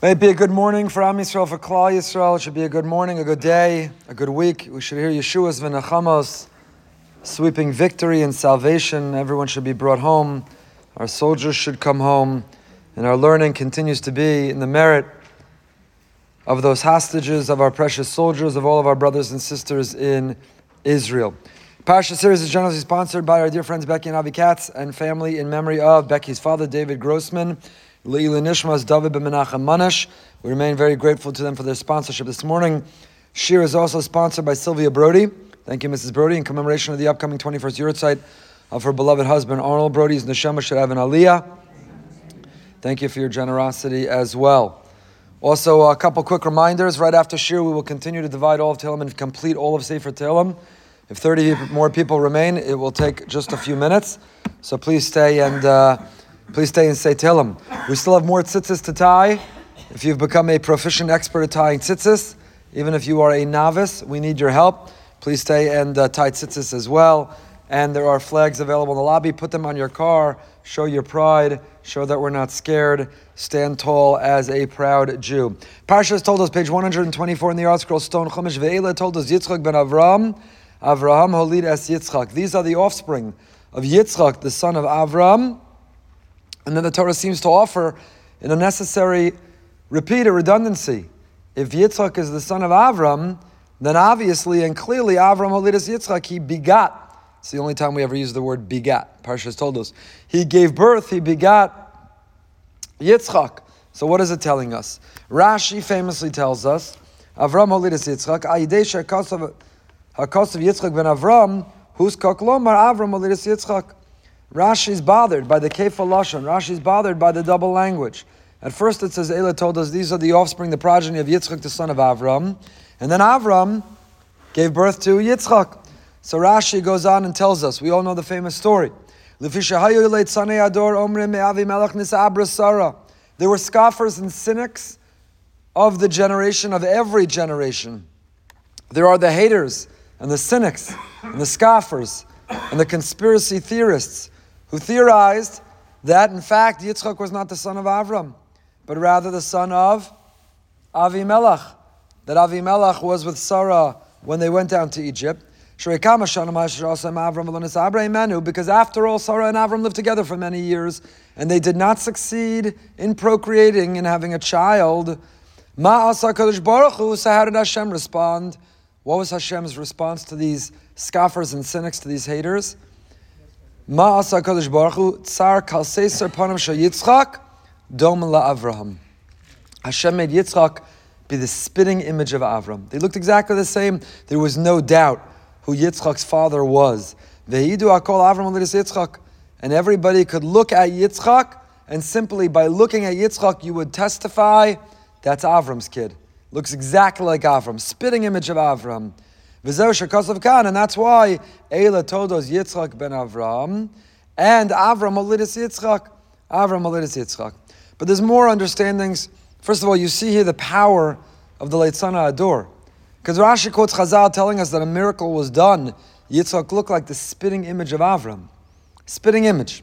May it be a good morning for Am Yisrael, for Klal Yisrael. It should be a good morning, a good day, a good week. We should hear Yeshua's v'nachamos, sweeping victory and salvation. Everyone should be brought home. Our soldiers should come home. And our learning continues to be in the merit of those hostages, of our precious soldiers, of all of our brothers and sisters in Israel. Parsha series is generously sponsored by our dear friends Becky and Avi Katz and family in memory of Becky's father, David Grossman. Leila Nishmas, David Ben Menachem Manash. We remain very grateful to them for their sponsorship this morning. Shir is also sponsored by Sylvia Brody. Thank you, Mrs. Brody, in commemoration of the upcoming 21st Yahrzeit of her beloved husband Arnold Brody's Neshama should have an Aliyah. Thank you for your generosity as well. Also, a couple quick reminders. Right after Shir, we will continue to divide all of Tehillim and complete all of Sefer Tehillim. If 30 more people remain, it will take just a few minutes. So please stay and uh, please stay and say Tehillim. We still have more tzitzis to tie. If you've become a proficient expert at tying tzitzis, even if you are a novice, we need your help. Please stay and uh, tie tzitzis as well. And there are flags available in the lobby. Put them on your car. Show your pride. Show that we're not scared. Stand tall as a proud Jew. Parshas Toldos, page 124 in the ArtScroll Stone Chumash, Ve'ela toldos, Yitzchak ben Avram, Avraham holid es Yitzchak. These are the offspring of Yitzchak, the son of Avram. And then the Torah seems to offer an unnecessary repeat, a redundancy. If Yitzchak is the son of Avram, then obviously and clearly Avram Holidus Yitzchak, he begot. It's the only time we ever use the word begat. Parshas Toldos. He gave birth, he begot Yitzchak. So what is it telling us? Rashi famously tells us, Avram Holidus Yitzchak, Aidesha Hakosav Yitzchak ben Avram, who's Koklomar Avram Holidus Yitzchak. Rashi's bothered by the Kefa Lashon. Rashi's bothered by the double language. At first it says, Ela told us these are the offspring, the progeny of Yitzchak, the son of Avram. And then Avram gave birth to Yitzchak. So Rashi goes on and tells us, we all know the famous story. There were scoffers and cynics of the generation, of every generation. There are the haters and the cynics and the scoffers and the conspiracy theorists who theorized that, in fact, Yitzchak was not the son of Avram, but rather the son of Avimelech. That Avimelech was with Sarah when they went down to Egypt. Because after all, Sarah and Avram lived together for many years, and they did not succeed in procreating and having a child. So how did Hashem respond? What was Hashem's response to these scoffers and cynics, to these haters? Ma'asa Kadosh Baruch Hu Tsar Kal Seser Panam Yitzchak Dom La Avraham. Hashem made Yitzchak be the spitting image of Avram. They looked exactly the same. There was no doubt who Yitzchak's father was. Ve'idu Akol Avram Yitzchak. And everybody could look at Yitzchak, and simply by looking at Yitzchak, you would testify that's Avram's kid. Looks exactly like Avram, spitting image of Avram. And that's why Eila told us Yitzchak ben Avram and Avram Olidis Yitzchak. Avram Olidis Yitzchak. But there's more understandings. First of all, you see here the power of the of Ador. Because Rashi quotes Chazal telling us that a miracle was done. Yitzchak looked like the spitting image of Avram. Spitting image.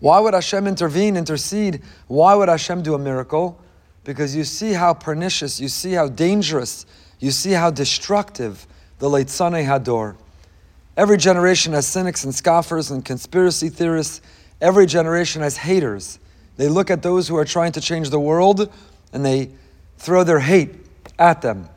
Why would Hashem intervene, intercede? Why would Hashem do a miracle? Because you see how pernicious, you see how dangerous you see how destructive the late Sanei Hador. Every generation has cynics and scoffers and conspiracy theorists. Every generation has haters. They look at those who are trying to change the world and they throw their hate at them.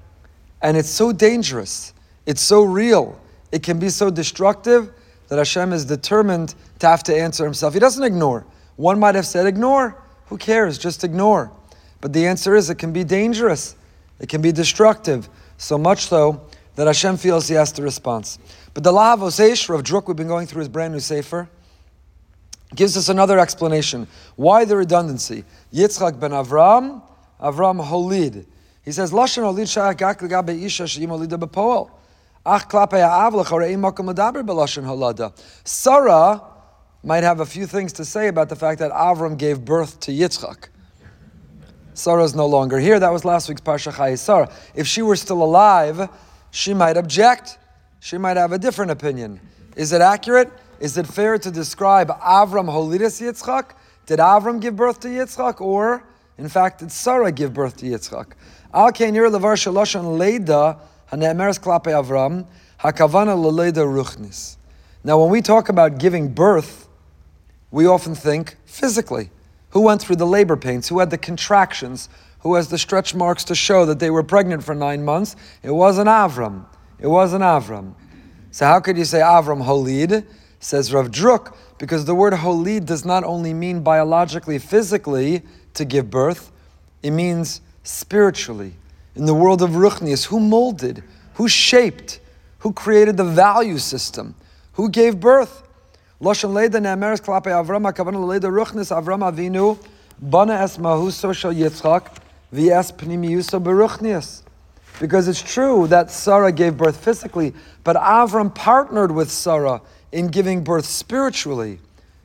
And it's so dangerous. It's so real. It can be so destructive that Hashem is determined to have to answer himself. He doesn't ignore. One might have said, ignore. Who cares? Just ignore. But the answer is, it can be dangerous. It can be destructive, so much so that Hashem feels he has to respond. But the Lahav Oseish, Rav Druk, we've been going through his brand new Sefer, gives us another explanation. Why the redundancy? Yitzchak ben Avram, Avram Holid. He says, Lashon Holid shayach gak legabe isha she'im holida bepoel. Ach klapei ha'av l'chorei makom ledaber belashon holada. Sarah might have a few things to say about the fact that Avram gave birth to Yitzchak. Sarah is no longer here. That was last week's Parsha Chayei Sarah. If she were still alive, she might object. She might have a different opinion. Is it accurate? Is it fair to describe Avram Holidus Yitzchak? Did Avram give birth to Yitzchak, or In fact, did Sarah give birth to Yitzchak? Al Kenir Levar Shaloshan Leida Hanemeres Klape Avram Hakavana Ruchnis. Now, when we talk about giving birth, we often think physically. Who went through the labor pains? Who had the contractions? Who has the stretch marks to show that they were pregnant for nine months? It wasn't Avram. It wasn't Avram. So how could you say Avram Holid? Says Rav Druk, because the word Holid does not only mean biologically, physically to give birth, it means spiritually. In the world of Ruchnius, who molded, who shaped, who created the value system, who gave birth. Ne'emeres Avram Ruchnis Avram Avinu Bana Es Mahuso Yitzchak V'es. Because it's true that Sarah gave birth physically, but Avram partnered with Sarah in giving birth spiritually.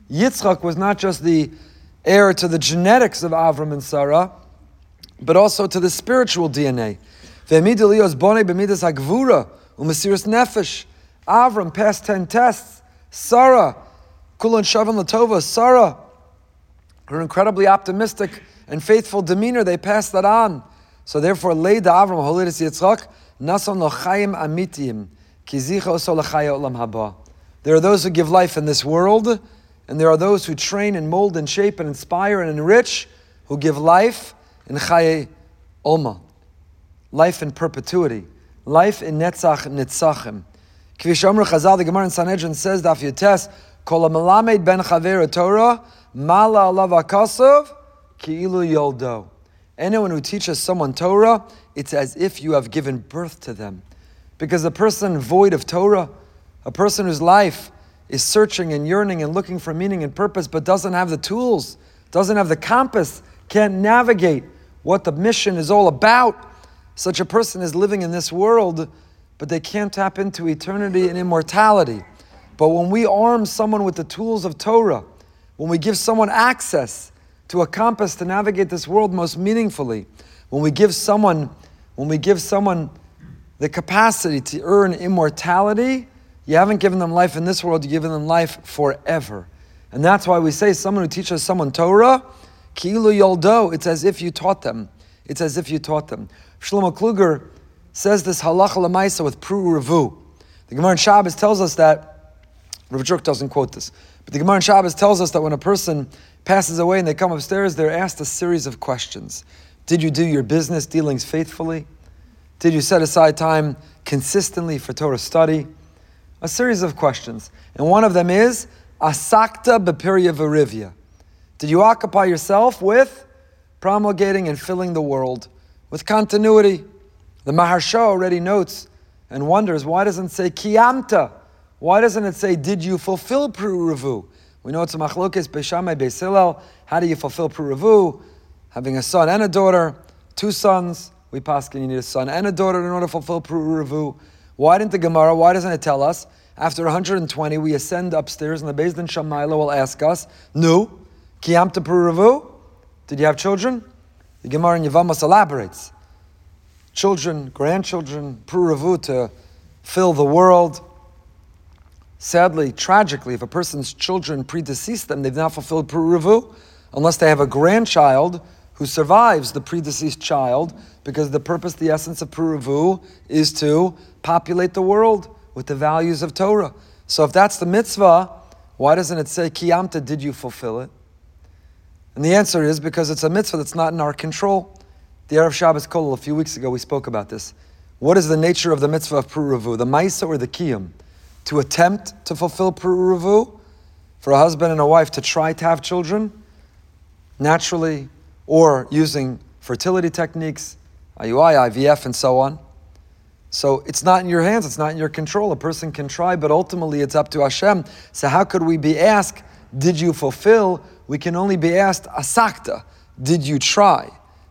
Yitzchak was not just the heir to the genetics of Avram and Sarah, but also to the spiritual DNA. Avram passed 10 tests. Sarah, Kulan Shavan Latova, Sarah, her incredibly optimistic and faithful demeanor, they passed that on. So therefore, Leida Avram Holidus Yitzchak, Nason Lochayim Amitim, Kizicha Oso Olam Haba. There are those who give life in this world, and there are those who train and mold and shape and inspire and enrich, who give life in Chaye Olma, life in perpetuity, life in Netzach Nitzachim. Kvish Omer Chazal, the Gemara in Sanhedrin says, Daf Yotes, Kol ben Chaver Torah, Mala Ki'ilu Yoldo. Anyone who teaches someone Torah, it's as if you have given birth to them. Because a person void of Torah, a person whose life is searching and yearning and looking for meaning and purpose, but doesn't have the tools, doesn't have the compass, can't navigate what the mission is all about. Such a person is living in this world, but they can't tap into eternity and immortality. But when we arm someone with the tools of Torah, when we give someone access to a compass to navigate this world most meaningfully, when we give someone, when we give someone the capacity to earn immortality, you haven't given them life in this world, you've given them life forever. And that's why we say someone who teaches someone Torah, Kilu Yoldo, it's as if you taught them. It's as if you taught them. Shlomo Kluger says this halacha lemaisa with pru revu. The Gemara in Shabbos tells us that, Rav Druk doesn't quote this, but the Gemara in Shabbos tells us that when a person passes away and they come upstairs, they're asked a series of questions. Did you do your business dealings faithfully? Did you set aside time consistently for Torah study? A series of questions. And one of them is, Asakta Bepiria Varivya. Did you occupy yourself with promulgating and filling the world with continuity? The Maharsha already notes and wonders why doesn't it say Kiyamta? Why doesn't it say, Did you fulfill Pruruvu? We know it's a machlokes Beshamai Besilel. How do you fulfill Pruruvu? Having a son and a daughter, two sons. We pass you need a son and a daughter in order to fulfill Pruruvu. Why didn't the Gemara, why doesn't it tell us? After 120, we ascend upstairs and the Beis Din Shamayla will ask us, No, Kiyamta Puravu? Did you have children? The Gemara in Yevamos elaborates. Children, grandchildren, Puravu to fill the world. Sadly, tragically, if a person's children predecease them, they've not fulfilled Puravu, unless they have a grandchild who survives the predeceased child, because the purpose, the essence of Puravu is to populate the world with the values of Torah. So if that's the mitzvah, why doesn't it say, Kiyamta, did you fulfill it? And the answer is because it's a mitzvah that's not in our control. The Erev Shabbos Kol, a few weeks ago, we spoke about this. What is the nature of the mitzvah of Puruvu, the Maisa or the Kiyam? To attempt to fulfill Puruvu, for a husband and a wife to try to have children naturally, or using fertility techniques, IUI, IVF, and so on. So it's not in your hands, it's not in your control. A person can try, but ultimately it's up to Hashem. So how could we be asked, did you fulfill we can only be asked, asakta, did you try?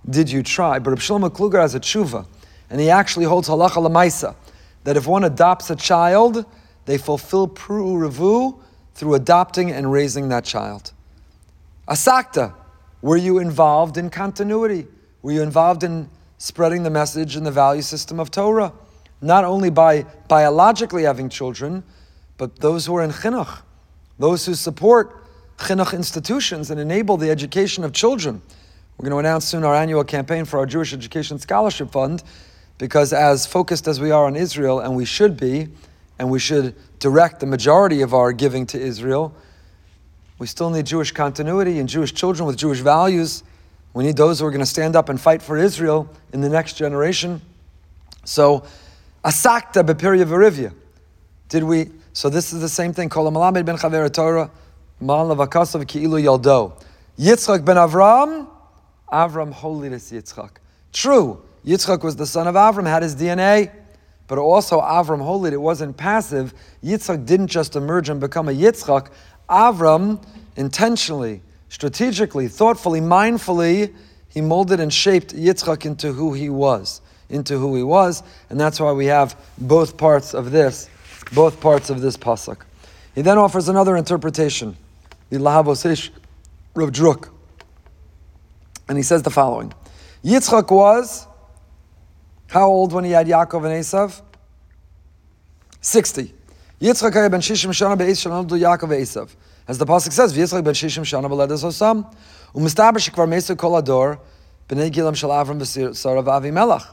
Did you try? But Reb Shlomo Kluger has a tshuva, and he actually holds halacha lemaisa, that if one adopts a child, they fulfill pru revu through adopting and raising that child. Asakta, were you involved in continuity? Were you involved in spreading the message and the value system of Torah? Not only by biologically having children, but those who are in chinuch, those who support chinuch institutions and enable the education of children. We're going to announce soon our annual campaign for our Jewish Education Scholarship Fund because, as focused as we are on Israel, and we should be, and we should direct the majority of our giving to Israel, we still need Jewish continuity and Jewish children with Jewish values. We need those who are going to stand up and fight for Israel in the next generation. So, asakta bepiria verivia. Did we? So this is the same thing. Kol ben chaver Torah, mal lavakasav ki'ilu yaldo. Yitzchak ben Avram, Avram holiness Yitzchak. True, Yitzchak was the son of Avram, had his DNA, but also Avram holy. It wasn't passive. Yitzchak didn't just emerge and become a Yitzchak. Avram intentionally, strategically, thoughtfully, mindfully, he molded and shaped Yitzchak into who he was, into who he was, and that's why we have both parts of this, both parts of this pasuk. He then offers another interpretation, the Lahavosish Rav Druk, and he says the following: Yitzchak was how old when he had Yaakov and Esav? Sixty. Yitzchak ben Shishim Shana be'ez shanoldu Yaakov Esav. As the pasuk says, Yitzchak ben Shishim Shana b'ledes Hosam, u'mistaber shekvar mesu kol ador, b'nei gilam shel Avram v'sarav Avimelech.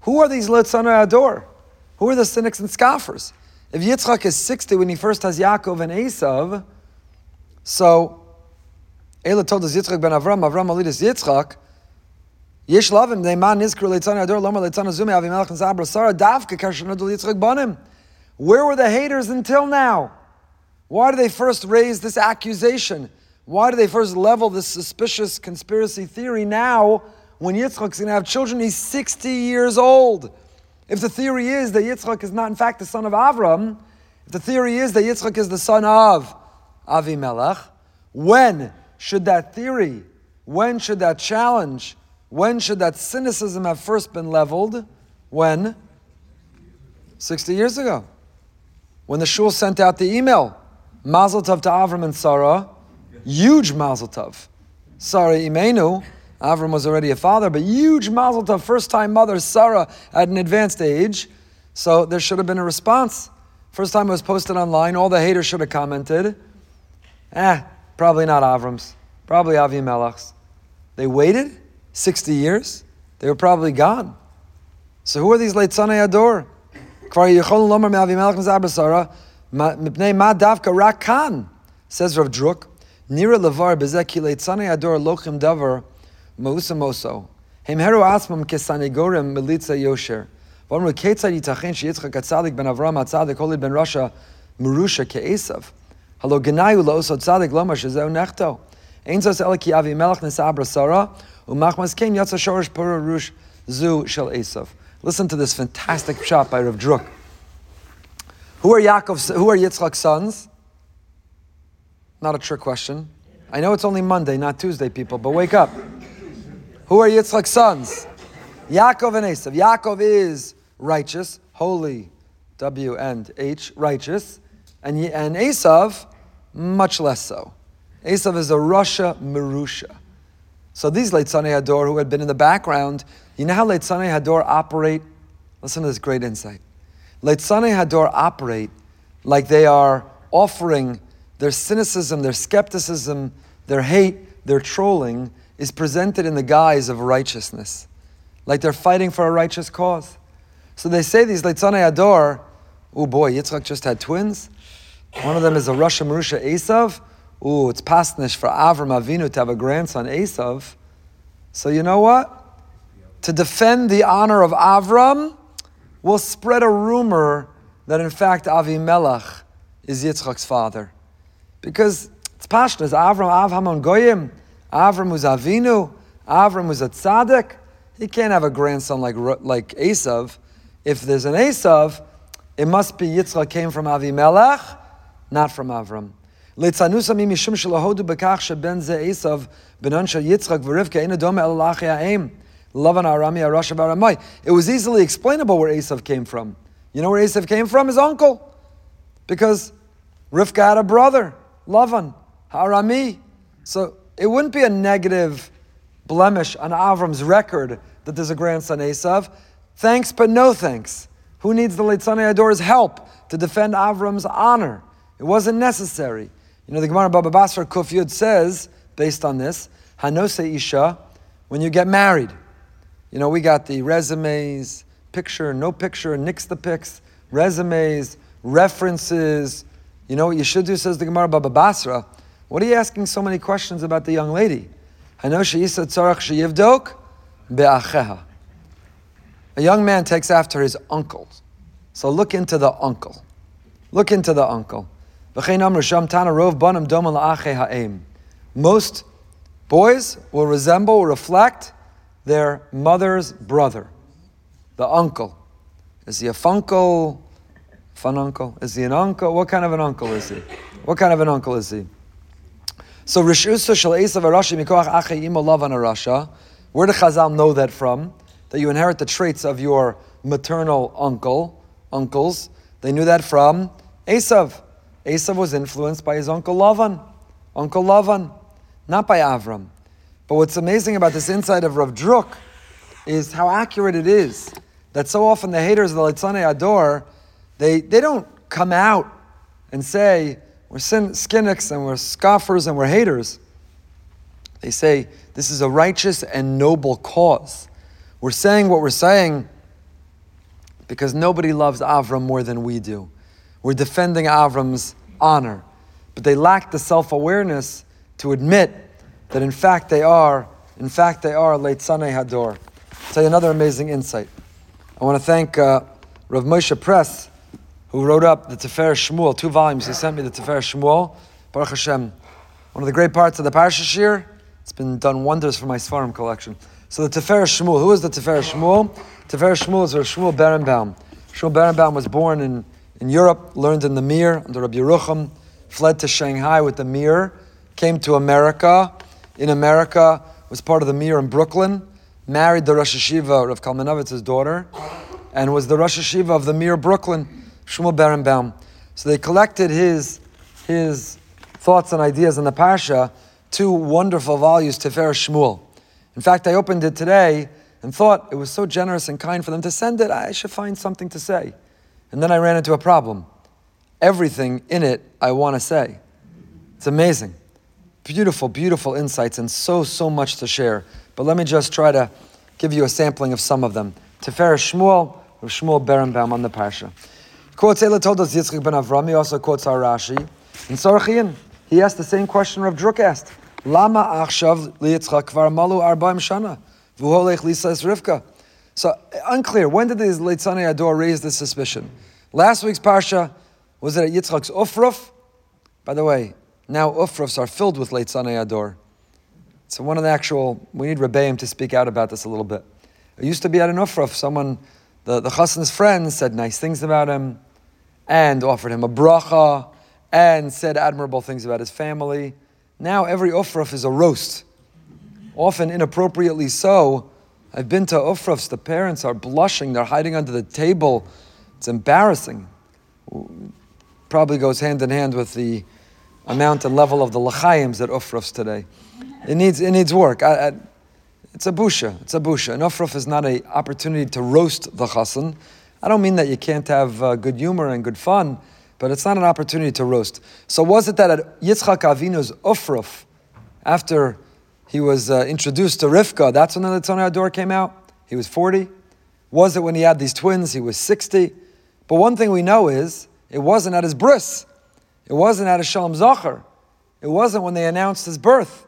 Who are these Litzana Ador? Who are the cynics and scoffers? If Yitzchak is 60 when he first has Yaakov and Esav, so Ela told us Yitzchak ben Avram, Avram Yitzchak, Yesh lavim ador and Zabra Sarah davka Yitzchak. Where were the haters until now? Why do they first raise this accusation? Why do they first level this suspicious conspiracy theory now when Yitzchak's going to have children? He's 60 years old. If the theory is that Yitzchak is not in fact the son of Avram, if the theory is that Yitzchak is the son of Avimelech, when should that theory, when should that challenge, when should that cynicism have first been leveled? When? 60 years ago when the shul sent out the email, Mazel Tov to Avram and Sarah, huge Mazel Tov. Sorry, Imenu, Avram was already a father, but huge Mazel Tov, first time mother, Sarah, at an advanced age. So there should have been a response. First time it was posted online, all the haters should have commented. Eh, probably not Avram's, probably Avimelech's. They waited 60 years, they were probably gone. So who are these late Sanei Ador? כבר יכול לומר מאבימלך מזר בשרה, מפני מה דווקא רק כאן, says Rav Druk, נראה לבר בזה כי ליצני הדור לוחם דבר מאוסה מוסו. הם הרו עצמם כסנגורים מליצה יושר. ואמרו, כיצד ייתכן שיצחק הצדיק בן אברהם הצדיק הוליד בן רשע מרושע כעשב? Lo so tzadik lo nechto. Ein zos ki avi sara yatsa shorish zu shel Esav. Listen to this fantastic shot by Rav Druk. Who are Yaakov's, who are Yitzchak's sons? Not a trick question. I know it's only Monday, not Tuesday, people, but wake up. Who are Yitzchak's sons? Yaakov and Esav. Yaakov is righteous, holy, W and H, righteous and, and Esav, much less so. Esav is a Russia Marusha. So these Leitzane Hador who had been in the background, you know how Leitzane Hador operate? Listen to this great insight. Leitzane Hador operate like they are offering their cynicism, their skepticism, their hate, their trolling is presented in the guise of righteousness. Like they're fighting for a righteous cause. So they say these Leitzane Ador, oh boy, Yitzchak just had twins. One of them is a Russia Marusha Esav. Oh, it's pasnish for Avram Avinu to have a grandson, Esav. So you know what? to defend the honor of Avram we'll spread a rumor that in fact Avimelech is Yitzchak's father. Because it's pashtas, Avram, Avram Goyim, Avram was Avinu, Avram was a tzaddik. He can't have a grandson like, like Esav. If there's an Esav, it must be Yitzchak came from Avimelech, not from Avram. It was easily explainable where Esav came from. You know where Esav came from? His uncle. Because Rivka had a brother, Lavan, Harami. So it wouldn't be a negative blemish on Avram's record that there's a grandson Esav. Thanks, but no thanks. Who needs the Leitzanei Ador's help to defend Avram's honor? It wasn't necessary. You know, the Gemara Baba Basra Kuf Yud says, based on this, Hanose Isha, when you get married. You know, we got the resumes, picture, no picture, nix the pics, resumes, references. You know what you should do, says the Gemara Baba Basra. What are you asking so many questions about the young lady? I know she isa tzarach sheyivdok be'acheha. A young man takes after his uncle. So look into the uncle. Look into the uncle. Most boys will resemble, reflect their mother's brother, the uncle. Is he a funkle? Fun uncle? Is he an uncle? What kind of an uncle is he? What kind of an uncle is he? So Rishusa Shal Esav Arashi Mikoach Ache Imo Lavan Arasha. Where do Chazal know that from? That you inherit the traits of your maternal uncle, uncles. They knew that from Esav. Esav was influenced by his uncle Lavan. Uncle Lavan, not by Avram. But what's amazing about this insight of Rav Druk is how accurate it is that so often the haters of the Litzane Ador, they, they don't come out and say, we're sin, skinnics and we're scoffers and we're haters. They say, this is a righteous and noble cause. We're saying what we're saying because nobody loves Avram more than we do. We're defending Avram's honor. But they lack the self awareness to admit that in fact they are, in fact they are Leitzane Hador. I'll tell you another amazing insight. I want to thank uh, Rav Moshe Press, who wrote up the Tefer Shmuel, two volumes. He sent me the Tefer Shmuel. Baruch Hashem. One of the great parts of the Parsha Shir. It's been done wonders for my Svarim collection. So the Tefer Shmuel. Who is the Tefer Shmuel? Tefer Shmuel is Rav Shmuel Berenbaum. Shmuel Berenbaum was born in, in Europe, learned in the Mir under Rabbi Yerucham, fled to Shanghai with the Mir, came to America. In America, was part of the Mir in Brooklyn married the Rosh Hashiva of Kalmanovitz's daughter, and was the Rosh Hashiva of the Mir Brooklyn, Shmuel Berenbaum. So they collected his, his thoughts and ideas on the Parsha, two wonderful volumes, Tefer Shmuel. In fact, I opened it today and thought it was so generous and kind for them to send it, I should find something to say. And then I ran into a problem. Everything in it I want to say. It's amazing. Beautiful, beautiful insights and so, so much to share. But let me just try to give you a sampling of some of them. Tiferes Shmuel, of Shmuel Berenbaum on the Parsha. Quotes Ela told us Yitzchak ben Avram, he also quotes our Rashi. In Sorachin, he asked the same question Rav Druk asked. Lama achshav liyitzchak kvar malu arbaim shana, v'holech lisa es Rivka. So, unclear, when did these Leitzane Ador raise this suspicion? Last week's Parsha, was it at Yitzchak's Ufruf? By the way, now Ufrufs are filled with Leitzane Ador. So one of the actual, we need Rebbeim to speak out about this a little bit. It used to be at an Ufruf. someone, the, the Chassan's friends said nice things about him and offered him a bracha and said admirable things about his family. Now every Ufruf is a roast, often inappropriately so. I've been to Ufrafs, the parents are blushing, they're hiding under the table. It's embarrassing. Probably goes hand in hand with the amount and level of the lachaims at Ufrafs today. It needs, it needs work. I, I, it's a busha. It's a busha. An ufruf is not an opportunity to roast the chassan. I don't mean that you can't have uh, good humor and good fun, but it's not an opportunity to roast. So was it that at Yitzchak Avinu's ufruf, after he was uh, introduced to Rivka, that's when the Litzonei Ador came out? He was 40. Was it when he had these twins? He was 60. But one thing we know is, it wasn't at his bris. It wasn't at his Shalom Zachar. It wasn't when they announced his birth.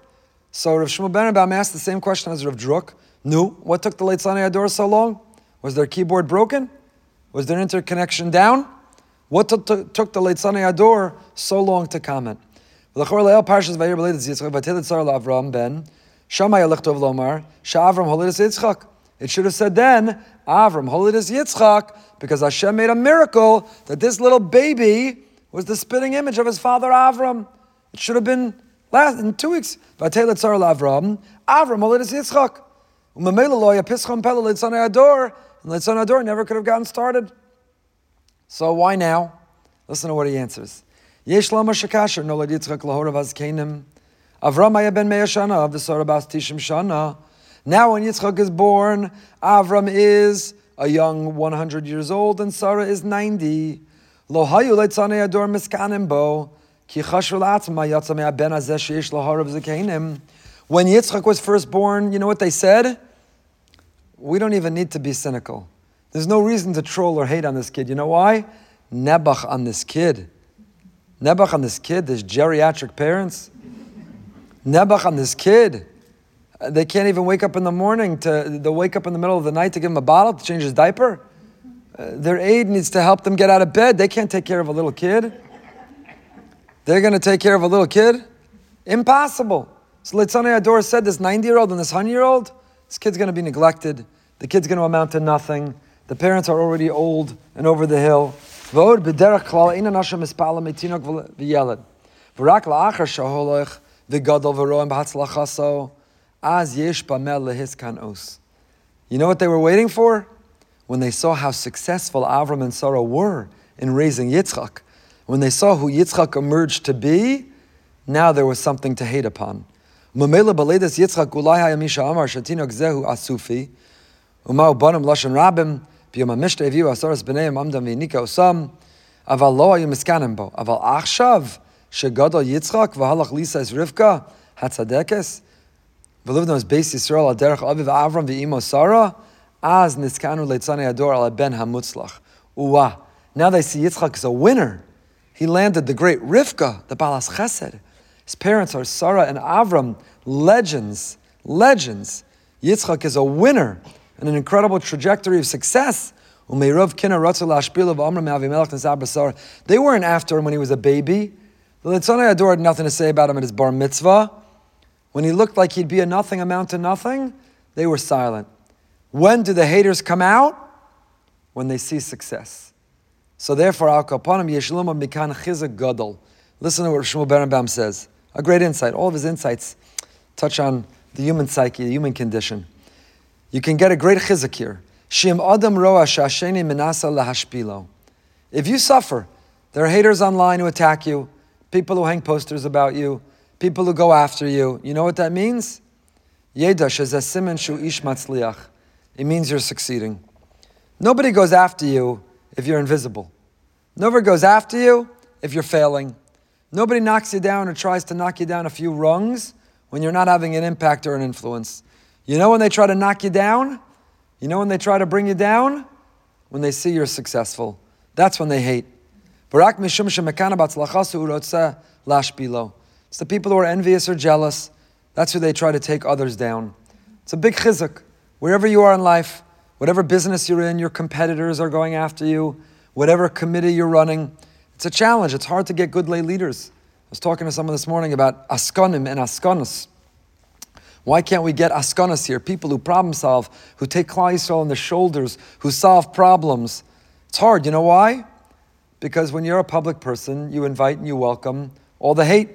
So Rav Shmuel Berenbaum asked the same question as Rav Druk. No, what took the late Sanei Ador so long? Was their keyboard broken? Was their interconnection down? What t- t- took the late Sanei Ador so long to comment? Ben It should have said then, Avram holidus Yitzchak, because Hashem made a miracle that this little baby was the spitting image of his father Avram. It should have been Last in two weeks, Vatela Tzar Avram, Avram Olidus Yitzchak. Umamela Pischon Pela Litzana Ador, and Litzana Ador never could have gotten started. So why now? Listen to what he answers. Yesh Lama Shakasher Nolad Yitzchak Lahora Vazkenim. Avram Ben Meya Shana of the Sarabas Tishim Shana. Now when Yitzchak is born, Avram is a young 100 years old and Sarah is 90. Lo hayu leitzane ador miskanim bo. When When Yitzchak was first born, you know what they said? We don't even need to be cynical. There's no reason to troll or hate on this kid. You know why? Nebuch on this kid. Nebuch on this kid, this geriatric parents. Nebuchadnezzar, this kid, they can't even wake up in the morning to, they'll wake up in the middle of the night to give him a bottle to change his diaper. Uh, their aide needs to help them get out of bed. They can't take care of a little kid. They're going to take care of a little kid? Impossible. So Litzanei Ador said this 90 year old and this 100 year old, this kid's going to be neglected. The kid's going to amount to nothing. The parents are already old and over the hill. Vod b'derech klal ina nasha. V'rak la'achar the God of az yesh os. You know what they were waiting for? When they saw how successful Avram and Sarah were in raising Yitzchak, when they saw who Yitzchak emerged to be, now there was something to hate upon. Mamela Hayamisha Amar Asufi, Lashon Rabim, Aval Achshav, Shegadol Yitzchak v'halach lisais Rivka hatzadekes v'livno is based Yisrael al derech aviv Avram v'imo Sarah as niskanu leitzanei ador al ben hamutzlach uwa. Now they see Yitzchak is a winner. He landed the great Rivka, the balas chesed. His parents are Sarah and Avram, legends, legends. Yitzchak is a winner and an incredible trajectory of success. They weren't after him when he was a baby. Litzanei Ador had nothing to say about him at his bar mitzvah. When he looked like he'd be a nothing amount to nothing, they were silent. When do the haters come out? When they see success. So therefore, Al Kapanim Yeshluma Mikan Chizak Gadol. Listen to what Shmuel Berenbaum says. A great insight. All of his insights touch on the human psyche, the human condition. You can get a great chizuk here. Shim adam roa shasheni minasa lahashpilo. If you suffer, there are haters online who attack you, people who hang posters about you, people who go after you. You know what that means? Yeda shezasimin shu ish matzliach. It means you're succeeding. Nobody goes after you if you're invisible. Nobody goes after you if you're failing. Nobody knocks you down or tries to knock you down a few rungs when you're not having an impact or an influence. You know when they try to knock you down? You know when they try to bring you down? When they see you're successful. That's when they hate. It's the people who are envious or jealous. That's who they try to take others down. It's a big chizuk. Wherever you are in life, whatever business you're in, your competitors are going after you, whatever committee you're running, it's a challenge. It's hard to get good lay leaders. I was talking to someone this morning about askanim and askanas. Why can't we get askanas here? People who problem solve, who take Klal Yisrael on their shoulders, who solve problems. It's hard. You know why? Because when you're a public person, you invite and you welcome all the hate,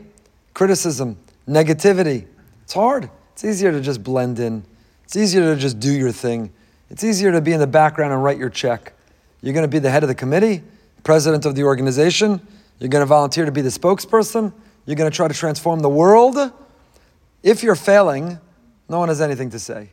criticism, negativity. It's hard. It's easier to just blend in. It's easier to just do your thing. It's easier to be in the background and write your check. You're going to be the head of the committee president of the organization. You're going to volunteer to be the spokesperson. You're going to try to transform the world. If you're failing, no one has anything to say.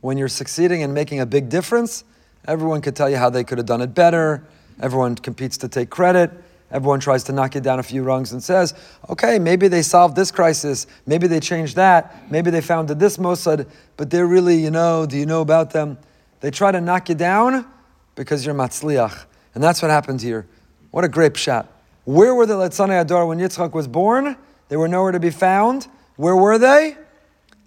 When you're succeeding and making a big difference, everyone could tell you how they could have done it better. Everyone competes to take credit. Everyone tries to knock you down a few rungs and says, okay, maybe they solved this crisis. Maybe they changed that. Maybe they founded this Mossad, but they're really, you know, do you know about them? They try to knock you down because you're matzliach. And that's what happened here. What a great shot. Where were the Letzanei Adar when Yitzchak was born? They were nowhere to be found. Where were they?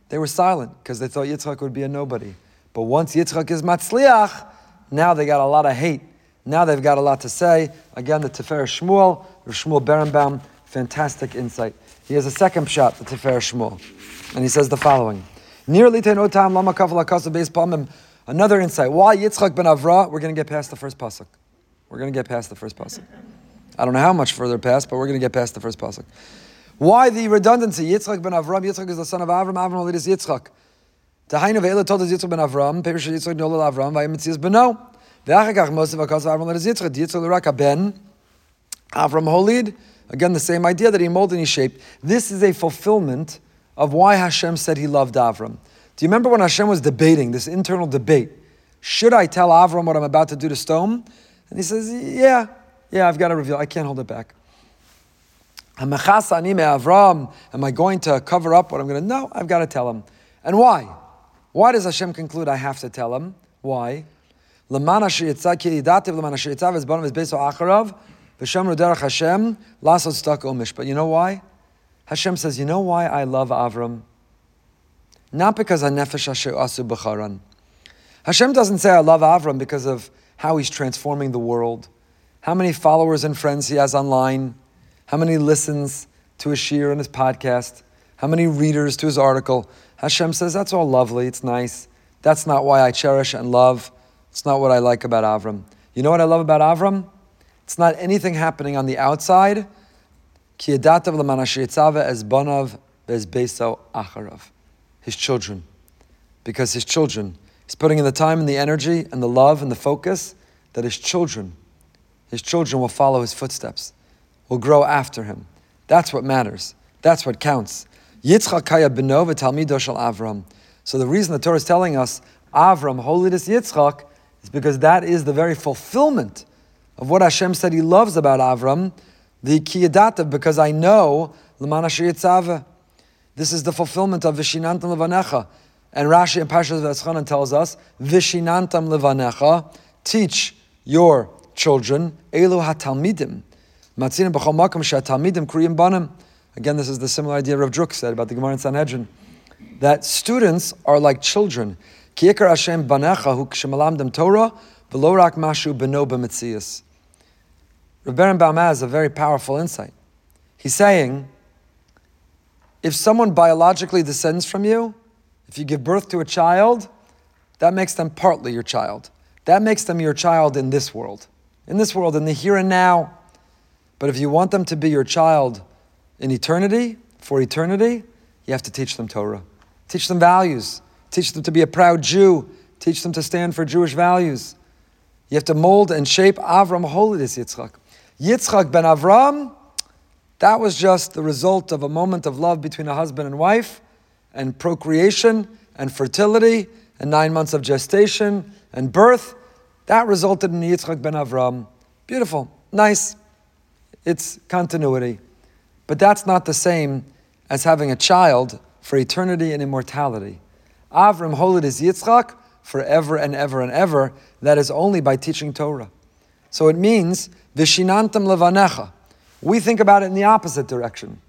They were silent because they thought Yitzchak would be a nobody. But once Yitzchak is Matzliach, now they got a lot of hate. Now they've got a lot to say. Again, the Tifer Shmuel, Shmuel Berenbaum, fantastic insight. He has a second shot, the Tifer Shmuel. And he says the following. Lama. Another insight. Why Yitzchak ben Avra? We're going to get past the first pasuk. We're going to get past the first pasuk. I don't know how much further past, but we're going to get past the first pasuk. Why the redundancy? Yitzchak ben Avram. Yitzchak is the son of Avram. Avram is Yitzchak. Tahainu ve'ela told Yitzchak ben Avram. Perish Yitzchak nolal Avram. Vayimitzias beno. Avram holid. Again, the same idea that he molded and he shaped. This is a fulfillment of why Hashem said he loved Avram. Do you remember when Hashem was debating this internal debate? Should I tell Avram what I'm about to do to Sodom? And he says, Yeah, yeah, I've got to reveal. I can't hold it back. Avram, am I going to cover up what I'm going to? No, I've got to tell him. And why? Why does Hashem conclude I have to tell him? Why? Lamana sheyitzah ki yidativ lamana sheyitzah v'zbanav v'zbeso acharav v'shamru derech Hashem lasot stak umish. But you know why? Hashem says, you know why I love Avram? Not because I nefesh asher asu b'charan. Hashem doesn't say I love Avram because of how he's transforming the world, how many followers and friends he has online, how many listens to his shir and his podcast, how many readers to his article. Hashem says, that's all lovely, it's nice. That's not why I cherish and love. It's not what I like about Avram. You know what I love about Avram? It's not anything happening on the outside. His children. Because his children, he's putting in the time and the energy and the love and the focus that his children, his children will follow his footsteps, will grow after him. That's what matters. That's what counts. Yitzchak kaya benova talmido shel Avram. So the reason the Torah is telling us Avram, holiness Yitzchak, is because that is the very fulfillment of what Hashem said He loves about Avram, the kiyadata, because I know yitzave. This is the fulfillment of vishinantam levanecha. And Rashi and Parshas V'eschanan tells us, vishinantam levanecha, teach your children, elu hatalmidim. Matzinim b'chol makam she'atalmidim kriyim banim. Again, this is the similar idea Rav Druk said about the Gemara in Sanhedrin, that students are like children. Ki yikar Hashem banecha hu k'shemalamdim Torah, v'lo rak mashu beno b'metzias. Rav Berenbaum has a very powerful insight. He's saying, if someone biologically descends from you, if you give birth to a child, that makes them partly your child. That makes them your child in this world. In this world, in the here and now. But if you want them to be your child in eternity, for eternity, you have to teach them Torah. Teach them values. Teach them to be a proud Jew. Teach them to stand for Jewish values. You have to mold and shape Avram holiness, Yitzchak. Yitzchak ben Avram, that was just the result of a moment of love between a husband and wife, and procreation, and fertility, and nine months of gestation, and birth. That resulted in Yitzchak ben Avram. Beautiful, nice. It's continuity. But that's not the same as having a child for eternity and immortality. Avram holid is Yitzchak forever and ever and ever. That is only by teaching Torah. So it means vishinantam levanecha. We think about it in the opposite direction.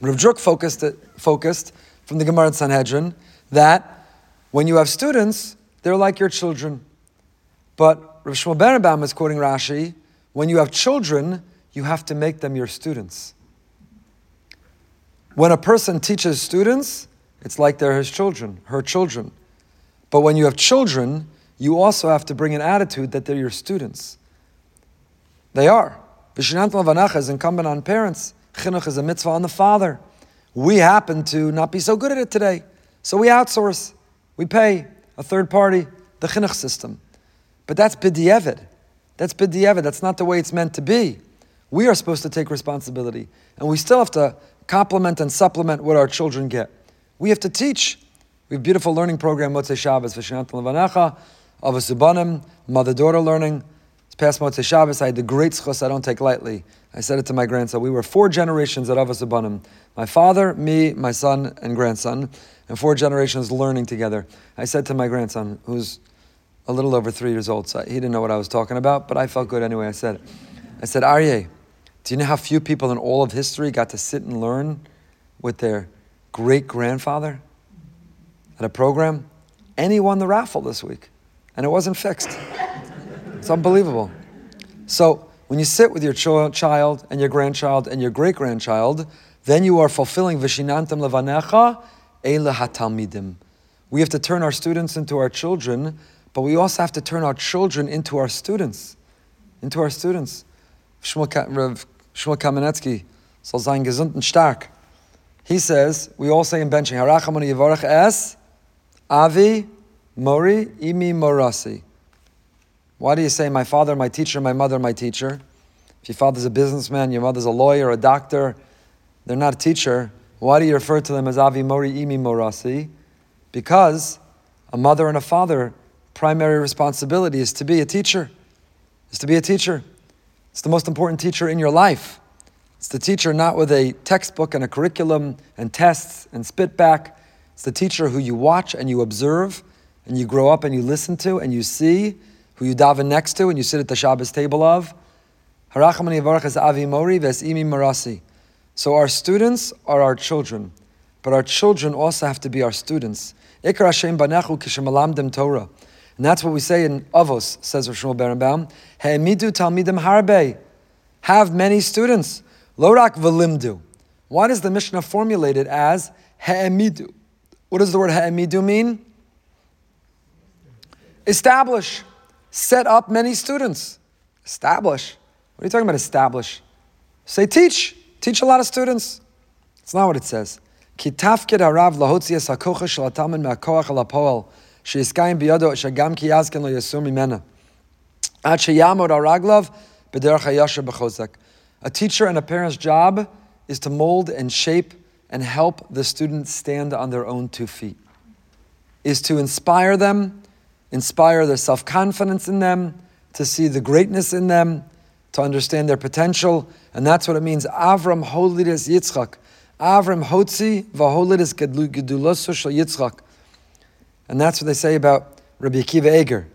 Rav Druk focused, it, focused from the Gemara Sanhedrin that when you have students, they're like your children. But Rav Shmuel Berenbaum is quoting Rashi, when you have children, you have to make them your students. When a person teaches students, it's like they're his children, her children. But when you have children, you also have to bring an attitude that they're your students. They are. Vishinant Lavanacha is incumbent on parents. Chinuch is a mitzvah on the father. We happen to not be so good at it today. So we outsource. We pay a third party, the chinuch system. But that's bidyevid. That's bidyevid. That's not the way it's meant to be. We are supposed to take responsibility. And we still have to complement and supplement what our children get. We have to teach. We have beautiful learning program, Motzei Shabbos, Vishanat Levanecha, Avasubanim, mother-daughter learning. It's past Motzei Shabbos. I had the great schos I don't take lightly. I said it to my grandson. We were four generations at Avasubanim. My father, me, my son, and grandson, and four generations learning together. I said to my grandson, who's a little over three years old, so he didn't know what I was talking about, but I felt good anyway. I said. I said, Aryeh, do you know how few people in all of history got to sit and learn with their great grandfather at a program? And he won the raffle this week, and it wasn't fixed. It's unbelievable. So, when you sit with your child and your grandchild and your great grandchild, then you are fulfilling Vishinantam Levanecha Eila Hatalmidim. We have to turn our students into our children, but we also have to turn our children into our students. Into our students. Shmuel Kamenetsky soll sein gesund und stark. He says, we all say in benching, Harachamon Yivarach Es, Avi, Mori, Imi, Morasi. Why do you say, my father, my teacher, my mother, my teacher? If your father's a businessman, your mother's a lawyer, a doctor, they're not a teacher. Why do you refer to them as Avi, Mori, Imi, Morasi? Because a mother and a father, primary responsibility is to be a teacher, is to be a teacher. It's the most important teacher in your life. It's the teacher not with a textbook and a curriculum and tests and spit back. It's the teacher who you watch and you observe and you grow up and you listen to and you see, who you daven next to and you sit at the Shabbos table of. Avi Mori. So our students are our children, but our children also have to be our students. And that's what we say in Avos, says Rosh Berenbaum. He'emidu talmidim. Have many students. Lorak velimdu. Why does the Mishnah formulate it as he'emidu? What does the word he'emidu mean? Establish. Set up many students. Establish. What are you talking about, establish? Say teach. Teach a lot of students. It's not what it says. Kitafkid lahotzi. A teacher and a parent's job is to mold and shape and help the students stand on their own two feet. Is to inspire them, inspire their self-confidence in them, to see the greatness in them, to understand their potential, and that's what it means. Avram holides Yitzchak. Avram Hotzi Vaholidis Gedulosu Shal Yitzchak. And that's what they say about Rabbi Akiva Eger.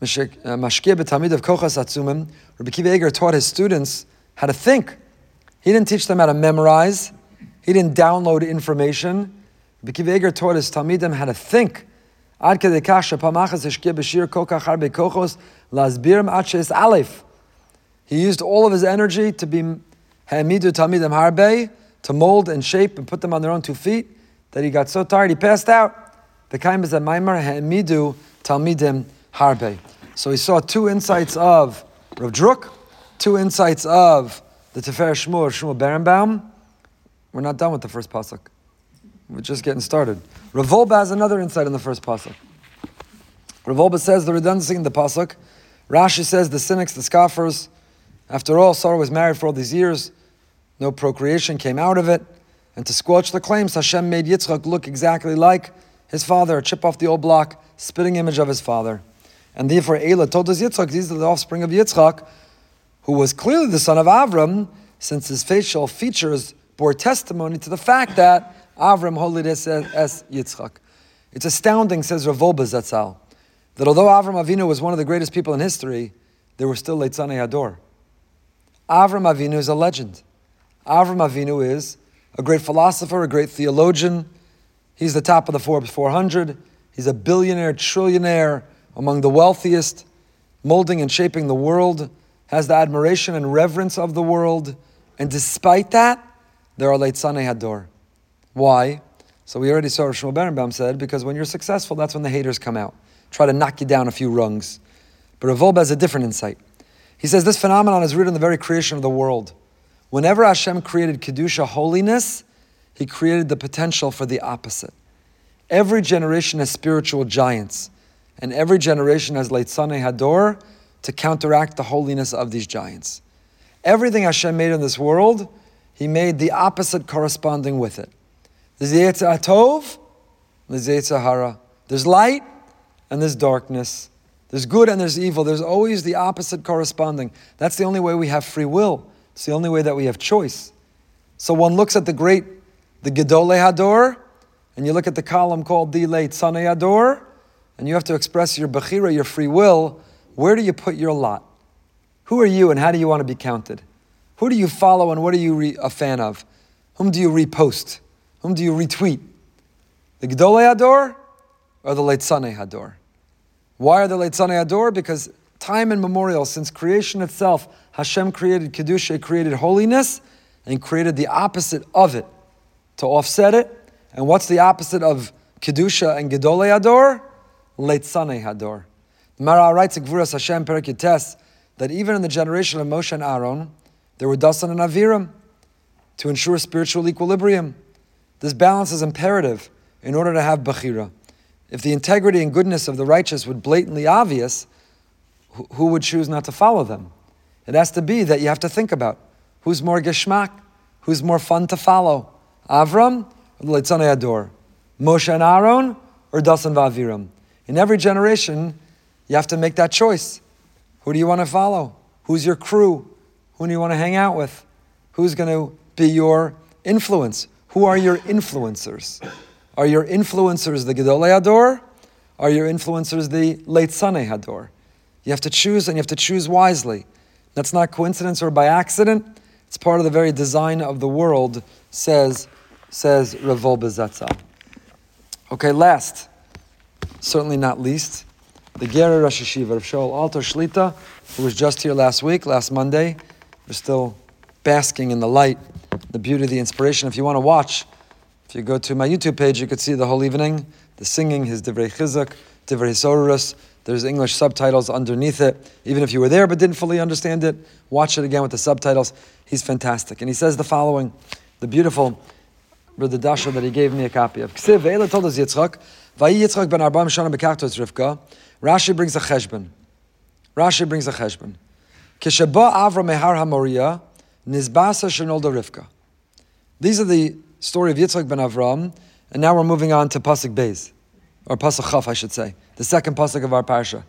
Mashkir uh, b'tamid of Kochas Atzumim. Rabbi Akiva Eger taught his students how to think. He didn't teach them how to memorize. He didn't download information. Eger taught his Talmidim how to think. He used all of his energy to be Hamidu Talmidim Harbe, to mold and shape and put them on their own two feet, that he got so tired he passed out. The kaim is a Maimar Talmidim Harbe. So he saw two insights of Rav Druk, two insights of the Tefer Shmuel, Shmuel Berenbaum. We're not done with the first pasuk. We're just getting started. Rav Wolbe has another insight in the first pasuk. Rav Wolbe says the redundancy in the pasuk. Rashi says the cynics, the scoffers, after all, Sarah was married for all these years. No procreation came out of it. And to squelch the claims, Hashem made Yitzchak look exactly like his father, a chip off the old block, spitting image of his father. And therefore, Elah told us Yitzchak, these are the offspring of Yitzchak, who was clearly the son of Avram, since his facial features bore testimony to the fact that Avram holy as Yitzchak. It's astounding, says Rav Wolbe Zatzal, that although Avram Avinu was one of the greatest people in history, there were still Leitzanei Hador. Avram Avinu is a legend. Avram Avinu is a great philosopher, a great theologian. He's the top of the Forbes 400. He's a billionaire, trillionaire, among the wealthiest, molding and shaping the world, has the admiration and reverence of the world. And despite that, there are Leitzane Hador. Why? So we already saw Shmuel Berenbaum said, because when you're successful, that's when the haters come out. Try to knock you down a few rungs. But Rav Wolbe has a different insight. He says this phenomenon is rooted in the very creation of the world. Whenever Hashem created Kedusha holiness, He created the potential for the opposite. Every generation has spiritual giants, and every generation has Leitzane Hador to counteract the holiness of these giants. Everything Hashem made in this world, He made the opposite corresponding with it. There's Yetzer Atov, there's Yetzer Hara. There's light and there's darkness. There's good and there's evil. There's always the opposite corresponding. That's the only way we have free will. It's the only way that we have choice. So one looks at the great, the Gedole Hador, and you look at the column called the late Tzane Hador, and you have to express your Bechira, your free will. Where do you put your lot? Who are you and how do you want to be counted? Who do you follow and what are you re- a fan of? Whom do you repost? Whom do you retweet? The Gedole Hador or the late Tzane Hador? Why are the Leitzane Ador? Because time immemorial, since creation itself, Hashem created Kedusha, created holiness, and created the opposite of it to offset it. And what's the opposite of Kedusha and Gedole Ador? Leitzane Hador. Maharal writes in Gvuras Hashem Perak that even in the generation of Moshe and Aaron, there were Dasan and Aviram to ensure spiritual equilibrium. This balance is imperative in order to have Bechira. If the integrity and goodness of the righteous would blatantly obvious, who would choose not to follow them? It has to be that you have to think about who's more geschmack, who's more fun to follow, Avram or the Leitzane Ador, Moshe and Aaron or Dasan Vaviram. In every generation, you have to make that choice. Who do you want to follow? Who's your crew? Who do you want to hang out with? Who's going to be your influence? Who are your influencers? Are your influencers the Gedolei Hador? Are your influencers the late Sanei Hador? You have to choose, and you have to choose wisely. That's not coincidence or by accident. It's part of the very design of the world, says says Rav Wolbe Zatzal. Okay, last, certainly not least, the Gerer Rosh Yeshiva of Shaul Alter Shlita, who was just here last week, last Monday. We're still basking in the light, the beauty, the inspiration. If you want to watch, if you go to my YouTube page, you could see the whole evening, the singing, his Divrei Chizuk, Divrei Sorurus. There's English subtitles underneath it. Even if you were there but didn't fully understand it, watch it again with the subtitles. He's fantastic. And he says the following, the beautiful the Dasha that he gave me a copy of. Told us ben Rivka, Rashi brings a cheshbon. Rashi brings a cheshbon. Kishaba Avra Mehar HaMoriya, Nizbasa Shenolda Rivka. These are the story of Yitzchak ben Avram, and now we're moving on to Pasuk Beis, or Pasuk Chaf, I should say, the second Pasuk of our Parsha.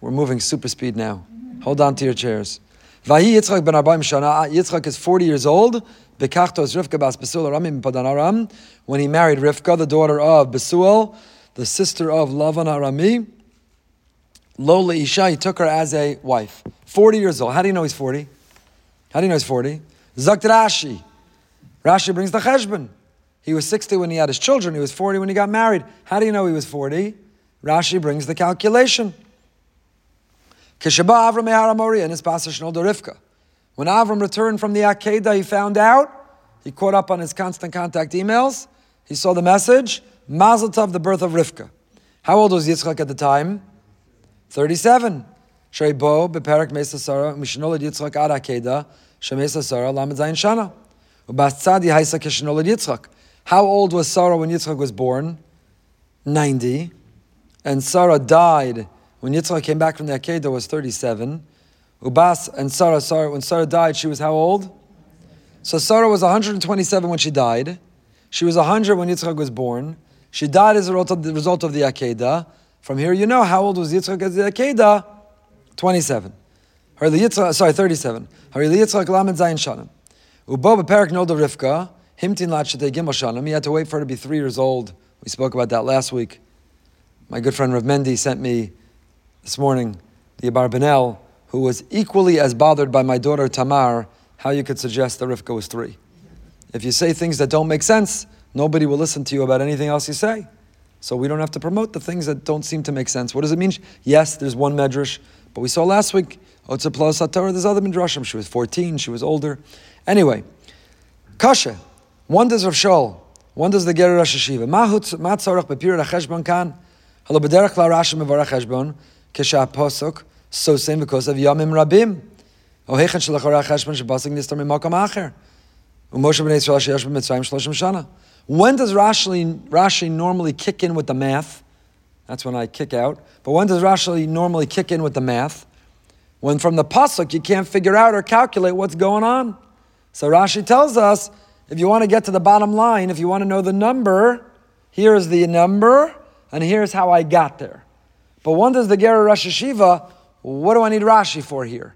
We're moving super speed now. Hold on to your chairs. Vahi Yitzchak ben Arba'im Shana, ah, Yitzchak is 40 years old, Bekachtos Rivka bas Besuel Aramim Padanaram, when he married Rivka, the daughter of Besuel, the sister of Lavan Arami. Lola Isha, he took her as a wife. 40 years old. How do you know he's 40? How do you know he's 40? Zakt Rashi. Rashi brings the cheshbon. He was 60 when he had his children. He was 40 when he got married. How do you know he was 40? Rashi brings the calculation. Kishaba Avram Meharamori and his passage Rivka. When Avram returned from the Akedah, he found out, he caught up on his constant contact emails, he saw the message, Mazel Tov, the birth of Rivka. How old was Yitzchak at the time? 37. Sheibo, Beperak Mesa Sarah, Mishnolad Yitzchak Ad Akedah, Shemesa Sarah, Lamed Zayin Shana. Ubastzadi Haisa Kishnolad Yitzchak. How old was Sarah when Yitzchak was born? 90. And Sarah died when Yitzchak came back from the Akedah was 37. Ubas and Sarah, Sarah, when Sarah died, she was how old? So Sarah was 127 when she died. She was 100 when Yitzchak was born. She died as a result of the, Akedah. From here, you know how old was Yitzchak as the Akedah? 27. Her Yitzchak, sorry, 37. Her Yitzchak lamed zayin shanim. Ubo beperak nolda Rivka, himtin lat shetei gimel shanim. He had to wait for her to be three years old. We spoke about that last week. My good friend Rav Mendy sent me this morning the Abarbanel who was equally as bothered by my daughter Tamar, how you could suggest that Rivka was three. If you say things that don't make sense, nobody will listen to you about anything else you say. So we don't have to promote the things that don't seem to make sense. What does it mean? Yes, there's one medrash, but we saw last week, Otzapla Satorah, there's other midrashim. She was 14, she was older. Anyway, Kasha, one does Rav Shaul, one does the Ger Rosh Yeshiva. Ma tzorach bepir ha'cheshbon kan, halo b'derech la Rashi mevarach cheshbon, kesha posuk, so same because of Yamim Rabim. Ohechan shalachara cheshbon shabasik nistar mimakam acher. Umoshe b'nei Yisrael sheyesh b'mitzrayim shloshim shana. When does Rashi, Rashi normally kick in with the math? That's when I kick out. But when does Rashi normally kick in with the math? When from the pasuk you can't figure out or calculate what's going on. So Rashi tells us, if you want to get to the bottom line, if you want to know the number, here's the number, and here's how I got there. But when does the Gera Rosh Yeshiva what do I need Rashi for here?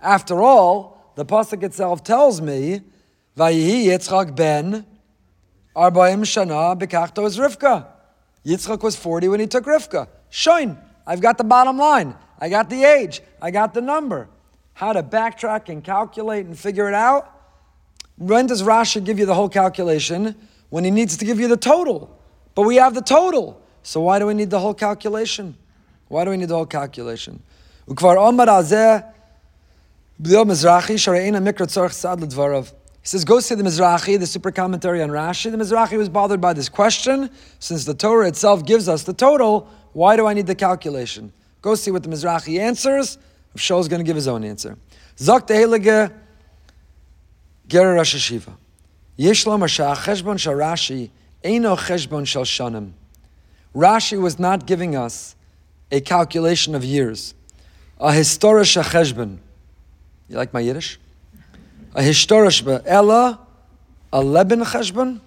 After all, the pasuk itself tells me, "Vayihi Yitzchak ben Arbaim Shana Bekachta is Rivka. Yitzchak was 40 when he took Rivka. Shoin, I've got the bottom line. I got the age. I got the number. How to backtrack and calculate and figure it out? When does Rashi give you the whole calculation? When he needs to give you the total. But we have the total. So why do we need the whole calculation? Why do we need the whole calculation? Ukvar Omar Azeh Mikra Sad he says, go see the Mizrahi, the super commentary on Rashi. The Mizrahi was bothered by this question. Since the Torah itself gives us the total, why do I need the calculation? Go see what the Mizrahi answers. Shaul is going to give his own answer. Zok Heilige Gera Rosh Yeshiva. Yesh lo cheshbon shal Rashi eino cheshbon shal shanim. Rashi was not giving us a calculation of years a historische cheshbon. You like my Yiddish? A historisch ella a leben cheshbon,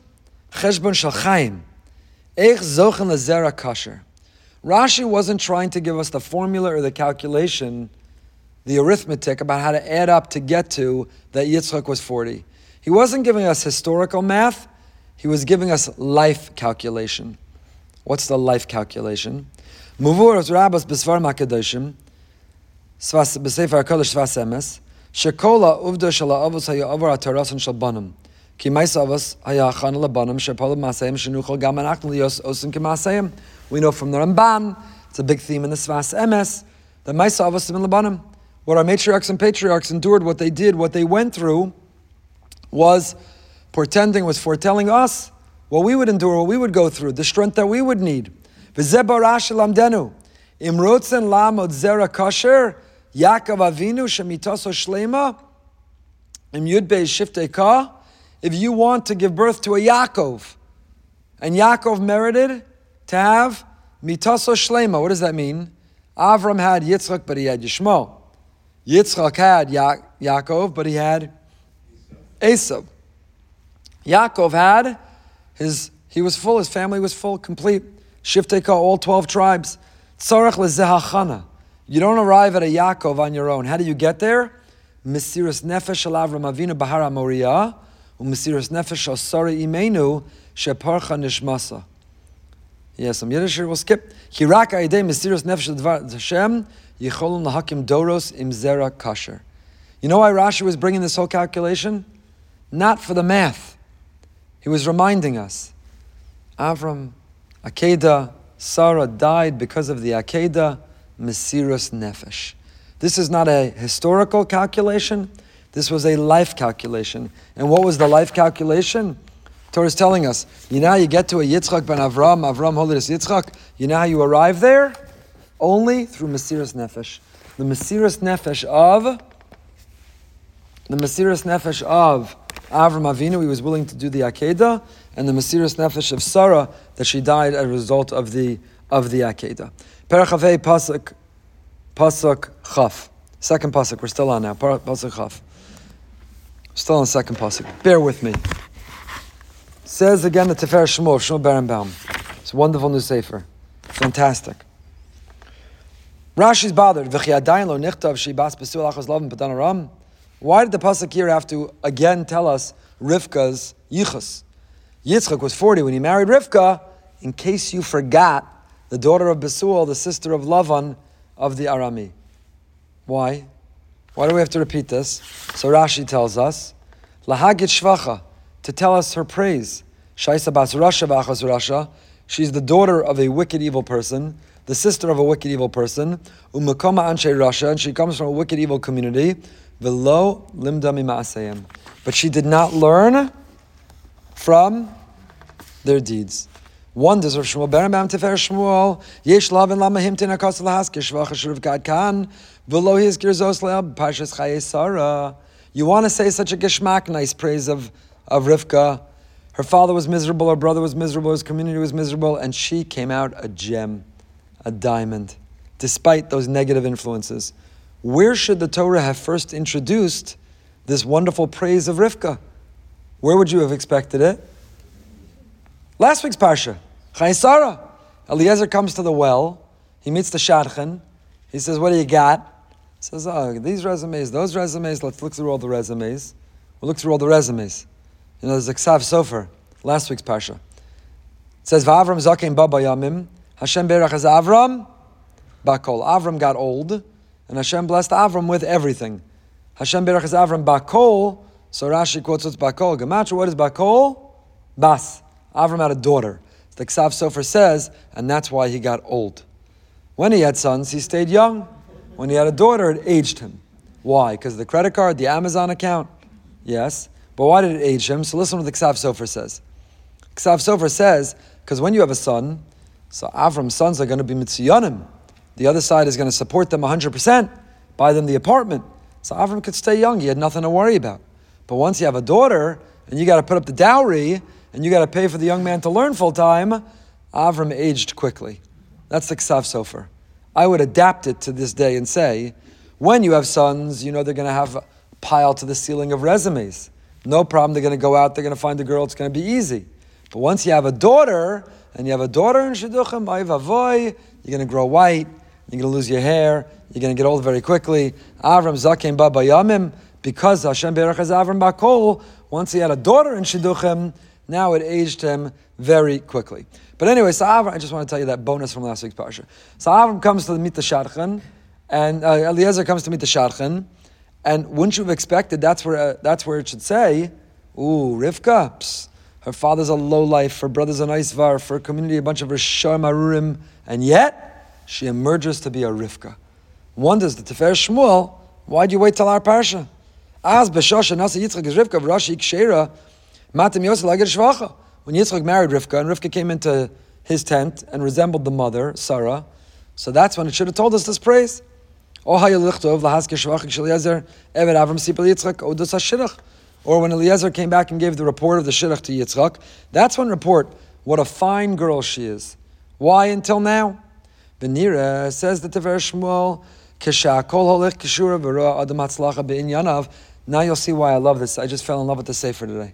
cheshbon shel chaim. Eich zochen lezera kasher. Rashi wasn't trying to give us the formula or the calculation, the arithmetic about how to add up to get to that Yitzchak was 40. He wasn't giving us historical math, he was giving us life calculation. What's the life calculation? Muvur Rabbas Besvar Makadoshim, B'Sefer HaKodesh Sfas Emes, Shekola Uvda Shala Avos Haya Avar HaTarasan Shal Banim. Ki Avos Haya Achan Labanim Shepol Masayim Shenuchol Gam Anachnu Lios Osim Kimasayim. We know from the Ramban, it's a big theme in the Sfas Emes, that Mais Avos Sim Labanim. What our matriarchs and patriarchs endured, what they did, what they went through, was portending, was foretelling us what we would endure, what we would go through, the strength that we would need. Imrotzen lamod zera kasher, Yaakov Avinu shemitaso shlema, im yudbe shiftei If you want to give birth to a Yaakov, and Yaakov merited to have mitaso shlema, what does that mean? Avram had Yitzchak, but he had Yishmael. Yitzchak had ya- Yaakov, but he had Esav. Yaakov had his, he was full, his family was full, complete. Shifteka, all 12 tribes. Tzarech lezehachana. You don't arrive at a Yaakov on your own. How do you get there? Mesiris nefesh al Avram Avinu bahara Moriah, umesiris nefesh al Sari imenu sheparcha nishmasa. Yes, some Yiddish will skip. Hirak aidei mesiris nefesh al Hashem yicholun lahakim doros im zera kasher. You know why Rashi was bringing this whole calculation? Not for the math. He was reminding us. Avram, Akedah, Sarah died because of the Akedah, Mesirus Nefesh. This is not a historical calculation. This was a life calculation. And what was the life calculation? Torah is telling us, you know how you get to a Yitzchak ben Avram, Avram Holiness Yitzchak? You know how you arrive there? Only through Mesirus Nefesh. The Mesirus Nefesh of, the Mesirus Nefesh of Avram Avinu, he was willing to do the Akedah, and the Mesirus Nefesh of Sarah, that she died as a result of the, of the Akedah. Perachavei Pasuk, Pasuk Chaf. Second Pasuk, we're still on now. Pasuk Chaf. Still on second Pasuk. Bear with me. Says again the Tefer Shmuel, Shmuel Berenbaum. It's a wonderful new Sefer. Fantastic. Rashi's bothered. Why did the pasuk here have to again tell us Rivka's yichus? Yitzchak was 40 when he married Rivka, in case you forgot, the daughter of Besuel, the sister of Lavan of the Arami. Why? Why do we have to repeat this? So Rashi tells us, Lahagit Shvacha, to tell us her praise. Bachas Rasha, she's the daughter of a wicked evil person, the sister of a wicked evil person, Umakoma Anshe Rasha, and she comes from a wicked evil community. Velo limda mima'asayim. But she did not learn from their deeds. One deserves Shmuel Berenbaum Tefer Shmuel Yesh Lavin Lamahim Tinakas Lahaske Shvacha Shurav Gad Kan Leab Pashas Chaye. You want to say such a geshmak, nice praise of, of Rivka. Her father was miserable, her brother was miserable, his community was miserable, and she came out a gem, a diamond, despite those negative influences. Where should the Torah have first introduced this wonderful praise of Rivka? Where would you have expected it? Last week's parsha, Chayei Sarah. Eliezer comes to the well. He meets the shadchan. He says, "What do you got?" He says, "Oh, these resumes, those resumes. Let's look through all the resumes. We'll look through all the resumes." You know, there's a Ksav Sofer, last week's parsha. It says, "Va'avram zaken baba yamim Hashem berach as Avram bakol." Avram got old. And Hashem blessed Avram with everything. Hashem berachas Avram bakol. So Rashi quotes what's bakol. Gematria, what is bakol? Bas. Avram had a daughter. The Ksav Sofer says, and that's why he got old. When he had sons, he stayed young. When he had a daughter, it aged him. Why? Because the credit card, the Amazon account? Yes. But why did it age him? So listen to what the Ksav Sofer says. Ksav Sofer says, because when you have a son, so Avram's sons are going to be mitziyanim. The other side is going to support them 100%, buy them the apartment. So Avram could stay young. He had nothing to worry about. But once you have a daughter and you got to put up the dowry and you got to pay for the young man to learn full time, Avram ah, aged quickly. That's the Ksav Sofer. I would adapt it to this day and say, when you have sons, you know they're going to have a pile to the ceiling of resumes. No problem. They're going to go out. They're going to find a girl. It's going to be easy. But once you have a daughter, and you have a daughter in Shidduchim, you're going to grow white, you're going to lose your hair, you're going to get old very quickly. Avram Zaken Baba Yamim, because Hashem Berach Avram Bakol, once he had a daughter in Shidduchim, now it aged him very quickly. But anyway, so Avram, I just want to tell you that bonus from last week's parsha. So Avram comes to meet the Shadchan, and uh, Eliezer comes to meet the Shadchan, and wouldn't you have expected that's where uh, that's where it should say, "Ooh, Rivka, her father's a low life, her brother's an Isvar, for her community a bunch of Rishar Marurim, and yet she emerges to be a Rivka." Wonders the Tefer Shmuel, why'd you wait till our parsha? As b'shosha nasa Yitzchak is Rivka v'rashi ikshera matim yosef lagir shvacha. When Yitzchak married Rivka, and Rivka came into his tent and resembled the mother, Sarah, so that's when it should have told us this praise. Oh, oh, or when Eliezer came back and gave the report of the shidduch to Yitzchak, that's when report what a fine girl she is. Why until now? Venira says the Tefer Shmuel, now you'll see why I love this. I just fell in love with the Sefer today.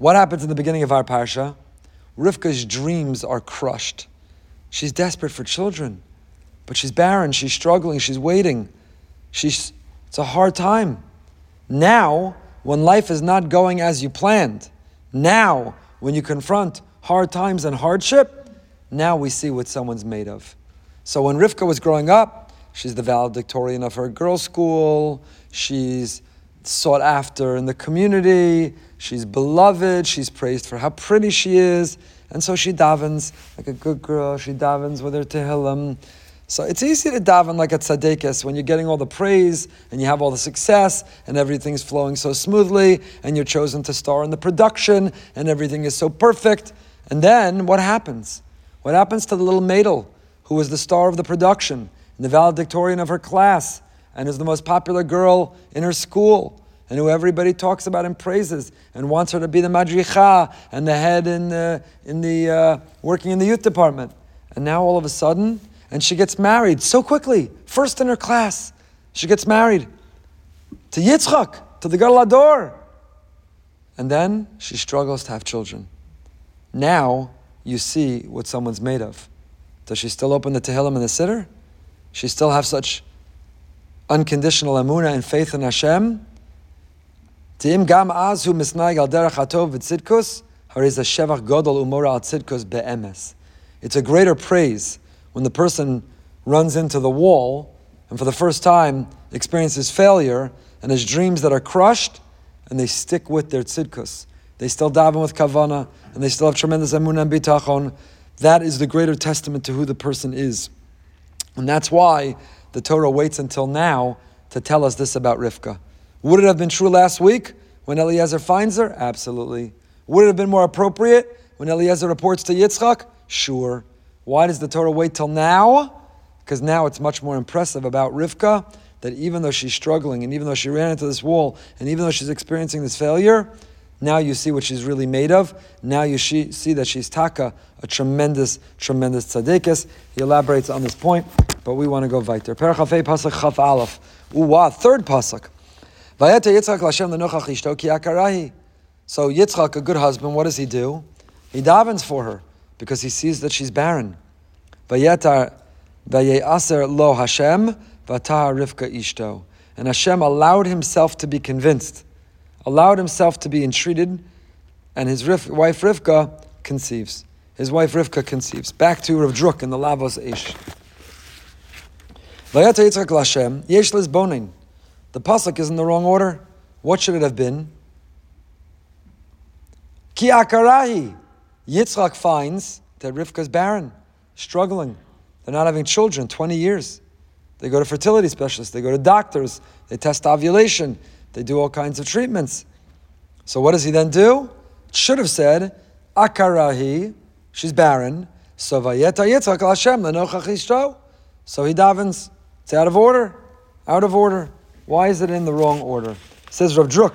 What happens in the beginning of our parsha? Rivka's dreams are crushed. She's desperate for children, but she's barren, she's struggling, she's waiting. She's, it's a hard time. Now, when life is not going as you planned, now, when you confront hard times and hardship, now we see what someone's made of. So when Rivka was growing up, she's the valedictorian of her girls' school, she's sought after in the community, She's beloved. She's praised for how pretty she is. And so she davens like a good girl. She davens with her tehillim. So it's easy to daven like a tzaddikis when you're getting all the praise and you have all the success and everything's flowing so smoothly and you're chosen to star in the production and everything is so perfect. And then what happens? What happens to the little maidel who was the star of the production and the valedictorian of her class and is the most popular girl in her school? And who everybody talks about and praises and wants her to be the madricha and the head in the, in the uh, working in the youth department. And now all of a sudden, and she gets married so quickly, first in her class, she gets married to Yitzchak, to the Gadol. And then she struggles to have children. Now you see what someone's made of. Does she still open the Tehillim and the Siddur? She still have such unconditional amuna and faith in Hashem? Tim gam az hu misnaig al derech hatov v'tzidkus, a shevach godol umora al tzidkus be'emes. It's a greater praise when the person runs into the wall and for the first time experiences failure and his dreams that are crushed and they stick with their tzidkus. They still daven with kavana and they still have tremendous emunah and bitachon. That is the greater testament to who the person is. And that's why the Torah waits until now to tell us this about Rivka. Would it have been true last week when Eliezer finds her? Absolutely. Would it have been more appropriate when Eliezer reports to Yitzchak? Sure. Why does the Torah wait till now? Because now it's much more impressive about Rivka that even though she's struggling and even though she ran into this wall and even though she's experiencing this failure, now you see what she's really made of. Now you see that she's taka, a tremendous, tremendous tzaddikus. He elaborates on this point, but we want to go weiter. Perachafei pasuk chaf aleph. Uwa, third pasuk. So Yitzchak, a good husband, what does he do? He davens for her because he sees that she's barren. Vayetar lo Hashem rivka ishto. And Hashem allowed himself to be convinced, allowed himself to be entreated, and his wife Rivka conceives. His wife Rivka conceives. Back to Rav Druk in the Lavos Ish. Vayata Yitzchak Lashem, yesh bonin. The pasuk is in the wrong order. What should it have been? Ki akarahi. Yitzchak finds that Rivka's barren, struggling. They're not having children, 20 years. They go to fertility specialists, they go to doctors, they test ovulation, they do all kinds of treatments. So what does he then do? Should have said, Akarahi, she's barren. So Vayeta Yitzchak Hashem So he davens It's out of order. Out of order. Why is it in the wrong order? says Rav Druk.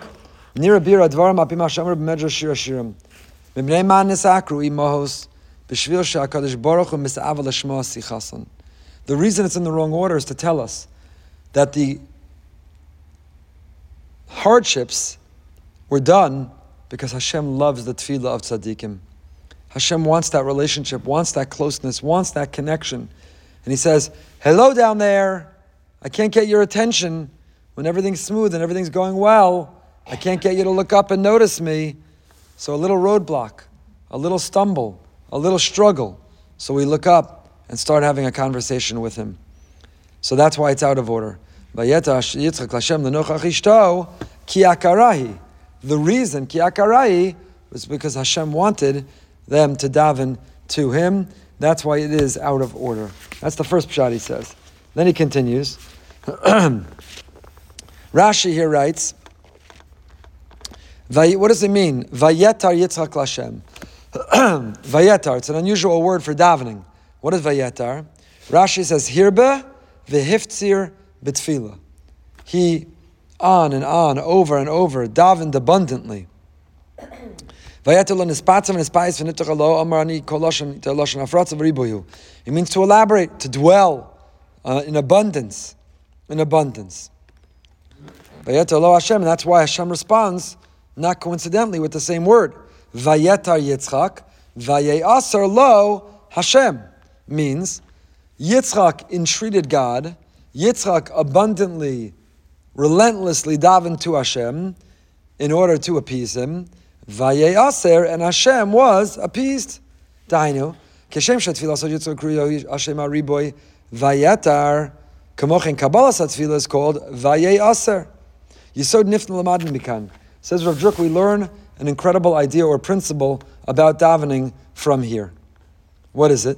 Nira bira dvarim apim hashamar b'medra shir hashirim. Mibnei man nisakru b'shvil she'akadosh baruch hu. The reason it's in the wrong order is to tell us that the hardships were done because Hashem loves the tefillah of tzaddikim. Hashem wants that relationship, wants that closeness, wants that connection. And He says, Hello down there. I can't get your attention when everything's smooth and everything's going well. I can't get you to look up and notice me. So a little roadblock, a little stumble, a little struggle. So we look up and start having a conversation with Him. So that's why it's out of order. The reason, ki was because Hashem wanted them to daven to Him. That's why it is out of order. That's the first pshat he says. Then he continues. Rashi here writes, what does it mean? Vayetar Yitzchak Lashem. vayetar, it's an unusual word for davening. What is vayetar? Rashi says, Hirbe v'hiftzir b'tfila. He on and on, over and over, davened abundantly. It means to elaborate, to dwell uh, in abundance, in abundance. Hashem, and that's why Hashem responds, not coincidentally, with the same word. Vayetar Yitzchak, Vayeasar lo Hashem, means Yitzchak entreated God, Yitzchak abundantly relentlessly davened to Hashem in order to appease him. Vayeaser, and Hashem was appeased. Dainu, keshem shetfilah so yitzchak kriyo Hashem ariboy vayetar. Kamochen Kabbalah Satzvila is called Vayeaser. Yisod Nifn Lamadin Mikan. Says Rav Druk, we learn an incredible idea or principle about davening from here. What is it?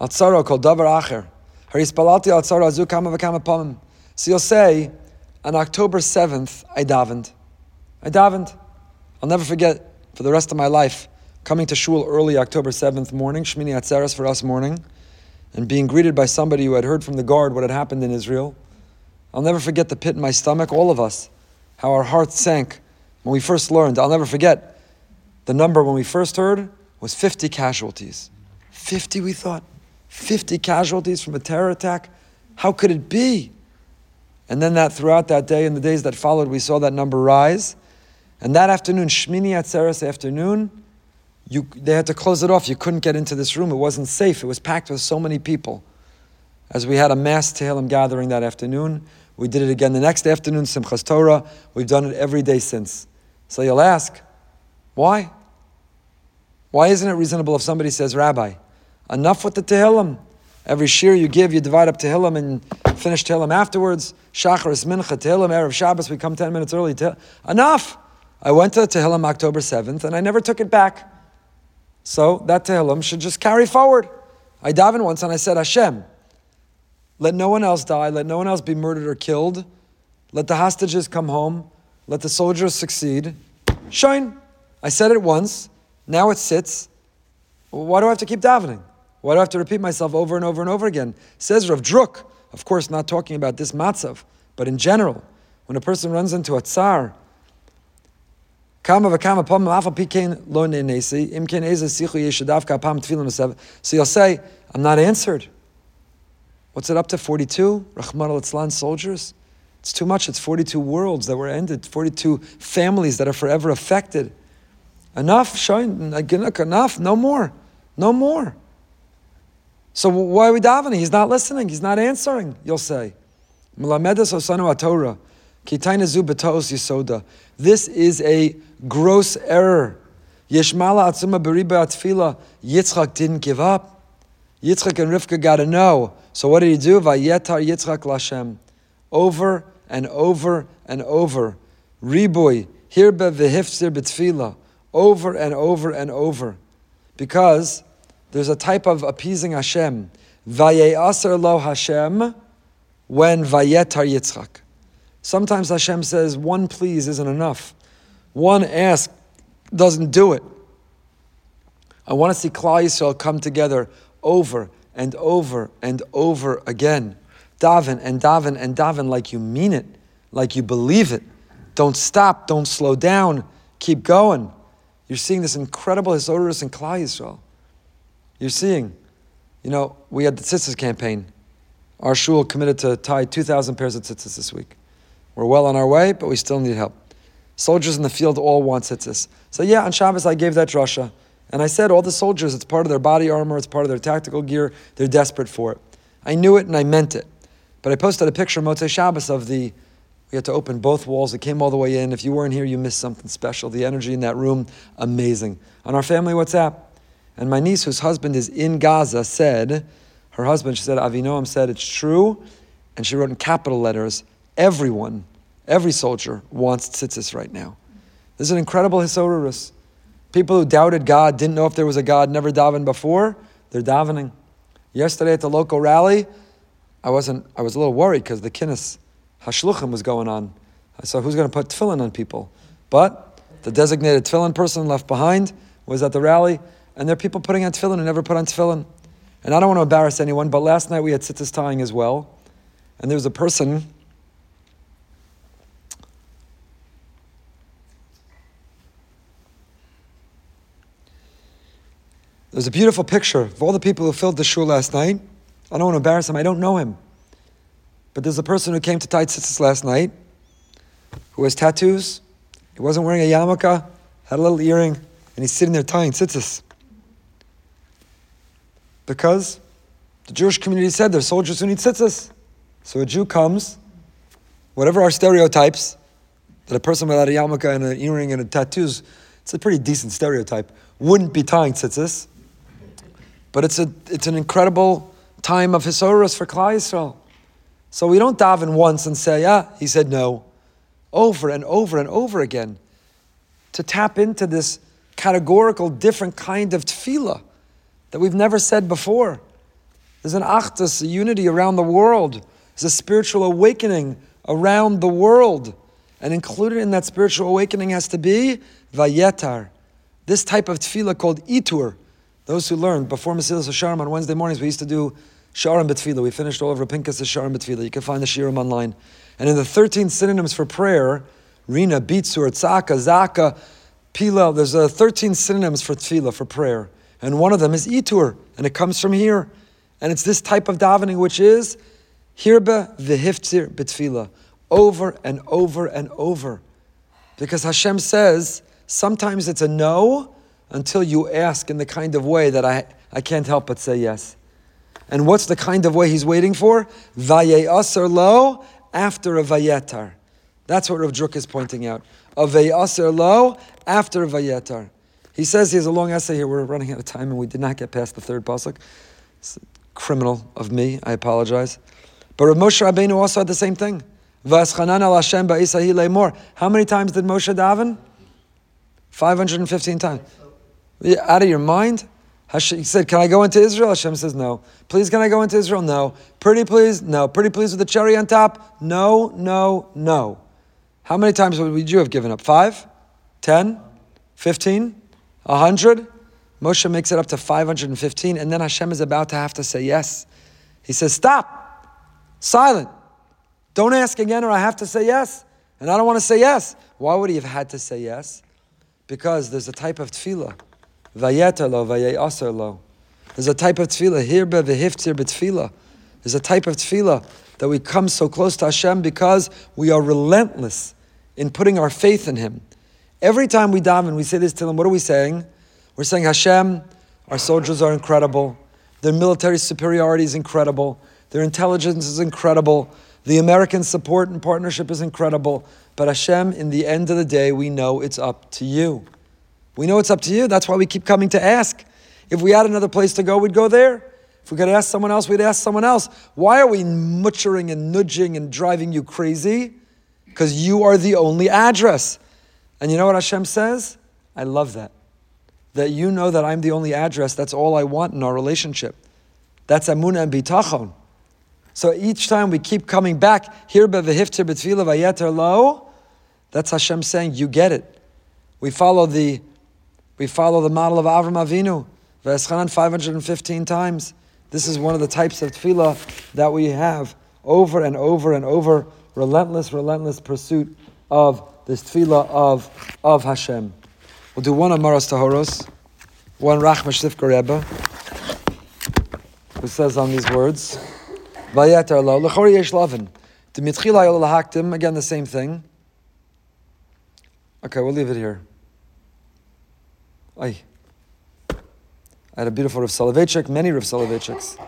Atzara called Davar Acher. Harispalati Atzara Azu Kama Vakama Pamim. So you'll say, on October 7th, I davened. I davened. I'll never forget for the rest of my life coming to shul early October 7th morning, Shmini Atzeres for us morning, and being greeted by somebody who had heard from the guard what had happened in Israel. I'll never forget the pit in my stomach, all of us, how our hearts sank when we first learned. I'll never forget the number when we first heard was 50 casualties. 50, we thought. 50 casualties from a terror attack? How could it be? And then that throughout that day and the days that followed, we saw that number rise. And that afternoon, Shmini Atzeres afternoon, you, they had to close it off. You couldn't get into this room. It wasn't safe. It was packed with so many people. As we had a mass Tehillim gathering that afternoon, we did it again the next afternoon, Simchas Torah. We've done it every day since. So you'll ask, why? Why isn't it reasonable if somebody says, Rabbi, enough with the Tehillim? Every shir you give, you divide up Tehillim and finish Tehillim afterwards. Shacharis, Mincha, Tehillim, Erev Shabbos, we come 10 minutes early. Enough! I went to Tehillim October 7th and I never took it back. So that Tehillim should just carry forward. I davened once and I said, Hashem, let no one else die, let no one else be murdered or killed. Let the hostages come home. Let the soldiers succeed. Shine. I said it once. Now it sits. Why do I have to keep davening? Why do I have to repeat myself over and over and over again? Says Rav Druk, of course, not talking about this matzav, but in general, when a person runs into a tsar, so you'll say, I'm not answered. What's it up to? 42? Rahman al soldiers? It's too much. It's 42 worlds that were ended, 42 families that are forever affected. Enough, enough, no more, no more. So why are we davening? He's not listening. He's not answering. You'll say, This is a gross error. Yeshmala atzuma beriba atfila. Yitzchak didn't give up. Yitzchak and Rivka got to know. So what did he do? Vayetar Yitzchak lashem, over and over and over. Riboy hirbe v'hifzir b'tfila, over and over and over, because there's a type of appeasing Hashem. Vaye'aser lo Hashem when vayetar Yitzchak. Sometimes Hashem says one please isn't enough. One ask doesn't do it. I want to see Klal Yisrael come together over and over and over again. Daven and daven and daven like you mean it, like you believe it. Don't stop, don't slow down, keep going. You're seeing this incredible Hisorus in Klal Yisrael. You're seeing, you know, we had the Tzitzis campaign. Our shul committed to tie 2,000 pairs of tzitzis this week. We're well on our way, but we still need help. Soldiers in the field all want tzitzis. So yeah, on Shabbos I gave that drasha. And I said, all the soldiers, it's part of their body armor, it's part of their tactical gear, they're desperate for it. I knew it and I meant it. But I posted a picture of Motzei Shabbos of the, we had to open both walls, it came all the way in. If you weren't here, you missed something special. The energy in that room, amazing. On our family WhatsApp. And my niece, whose husband is in Gaza, said, her husband, she said, Avinoam said, it's true. And she wrote in capital letters, everyone, every soldier wants tzitzis right now. This is an incredible hisorurus. People who doubted God, didn't know if there was a God, never davened before, they're davening. Yesterday at the local rally, I wasn't. I was a little worried because the kinnis hashluchim was going on. I saw who's going to put tefillin on people, but the designated tefillin person left behind was at the rally, and there are people putting on tefillin who never put on tefillin. And I don't want to embarrass anyone, but last night we had tzitzis tying as well, and there was a person There's a beautiful picture of all the people who filled the shul last night. I don't want to embarrass him. I don't know him. But there's a person who came to tzitzis last night who has tattoos. He wasn't wearing a yarmulke, had a little earring, and he's sitting there tying tzitzis. Because the Jewish community said there's soldiers who need tzitzis. So a Jew comes, whatever our stereotypes, that a person without a yarmulke and an earring and a tattoos, it's a pretty decent stereotype, wouldn't be tying tzitzis. But it's, a, it's an incredible time of Hisorus for Klal Yisrael. So we don't daven once and say, yeah, he said no. Over and over and over again. To tap into this categorical, different kind of tefillah that we've never said before. There's an achdus, a unity around the world. There's a spiritual awakening around the world. And included in that spiritual awakening has to be vayetar. This type of tefillah called itur, those who learned before Mesilas Yesharim on Wednesday mornings, we used to do Sharim B'Tfilah. We finished all of Pincus Sharim B'Tfilah. You can find the Shirim online. And in the 13 synonyms for prayer, Rina, Bitsur, Tzaka, Zaka, Pila, there's uh, 13 synonyms for Tfilah, for prayer. And one of them is Itur, and it comes from here. And it's this type of davening which is Hirba v'hiftzir b'tfilah, over and over and over. Because Hashem says, sometimes it's a no, until you ask in the kind of way that I, I can't help but say yes. And what's the kind of way he's waiting for? Vaye'aser lo, after a vayetar. That's what Rav Druk is pointing out. A lo, after a vayetar. He says he has a long essay here. We're running out of time and we did not get past the third pasuk. It's criminal of me. I apologize. But Rav Moshe Rabbeinu also had the same thing. How many times did Moshe daven? 515 times out of your mind? He said, Can I go into Israel? Hashem says, No. Please, can I go into Israel? No. Pretty please? No. Pretty please with the cherry on top? No, no, no. How many times would you have given up? Five? Ten? Fifteen? A hundred? Moshe makes it up to 515, and then Hashem is about to have to say yes. He says, Stop! Silent! Don't ask again, or I have to say yes. And I don't want to say yes. Why would he have had to say yes? Because there's a type of tefillah Vayetalo, lo. There's a type of tefillah, hirbe v'hiftzir b'tefillah. There's a type of tefillah that we come so close to Hashem because we are relentless in putting our faith in Him. Every time we daven, we say this to Him, what are we saying? We're saying, Hashem, our soldiers are incredible. Their military superiority is incredible. Their intelligence is incredible. The American support and partnership is incredible. But Hashem, in the end of the day, we know it's up to you. We know it's up to you. That's why we keep coming to ask. If we had another place to go, we'd go there. If we could ask someone else, we'd ask someone else. Why are we muttering and nudging and driving you crazy? Because you are the only address. And you know what Hashem says? I love that. That you know that I'm the only address. That's all I want in our relationship. That's Amunah and Bitachon. So each time we keep coming back, here bevehifter betfila vayeter lo, that's Hashem saying, you get it. We follow the we follow the model of Avram Avinu, Veschanan 515 times. This is one of the types of tefillah that we have over and over and over, relentless, relentless pursuit of this tefillah of, of Hashem. We'll do one Amaras Tahoros, one Rachmash Sifka Rebbe, who says on these words, Vayetar lo, l'chori yesh lavin, d'mitchila yol again the same thing. Okay, we'll leave it here. I had a beautiful Rav Soloveitchik, many Rav Soloveitchiks.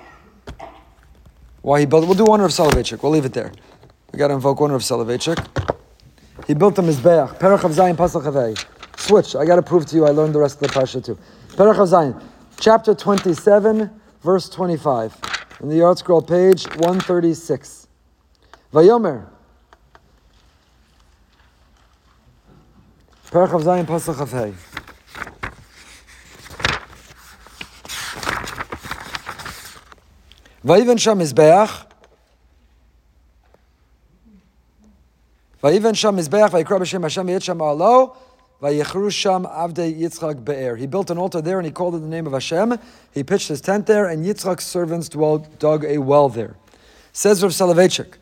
Why he built We'll do one Rav Soloveitchik. We'll leave it there. We got to invoke one Rav Soloveitchik. He built a Mizbeach. Perek Chaf Zayin Pasuk Chaf Hei. Switch. I got to prove to you I learned the rest of the Parsha too. Perek Chaf Zayin. Chapter 27, verse 25. In the ArtScroll page 136. Vayomer. Perach of Zayin Pasuk Chaf Hei. Vayiven Sham Mizbeach. Vayiven Sham Mizbeach, Vayikra B'Shem Hashem Yitzham Alo, Vayichru Sham Avdei Yitzchak Be'er. He built an altar there and he called it the name of Hashem. He pitched his tent there and Yitzchak's servants dwelled, dug a well there. Says Rav Soloveitchik,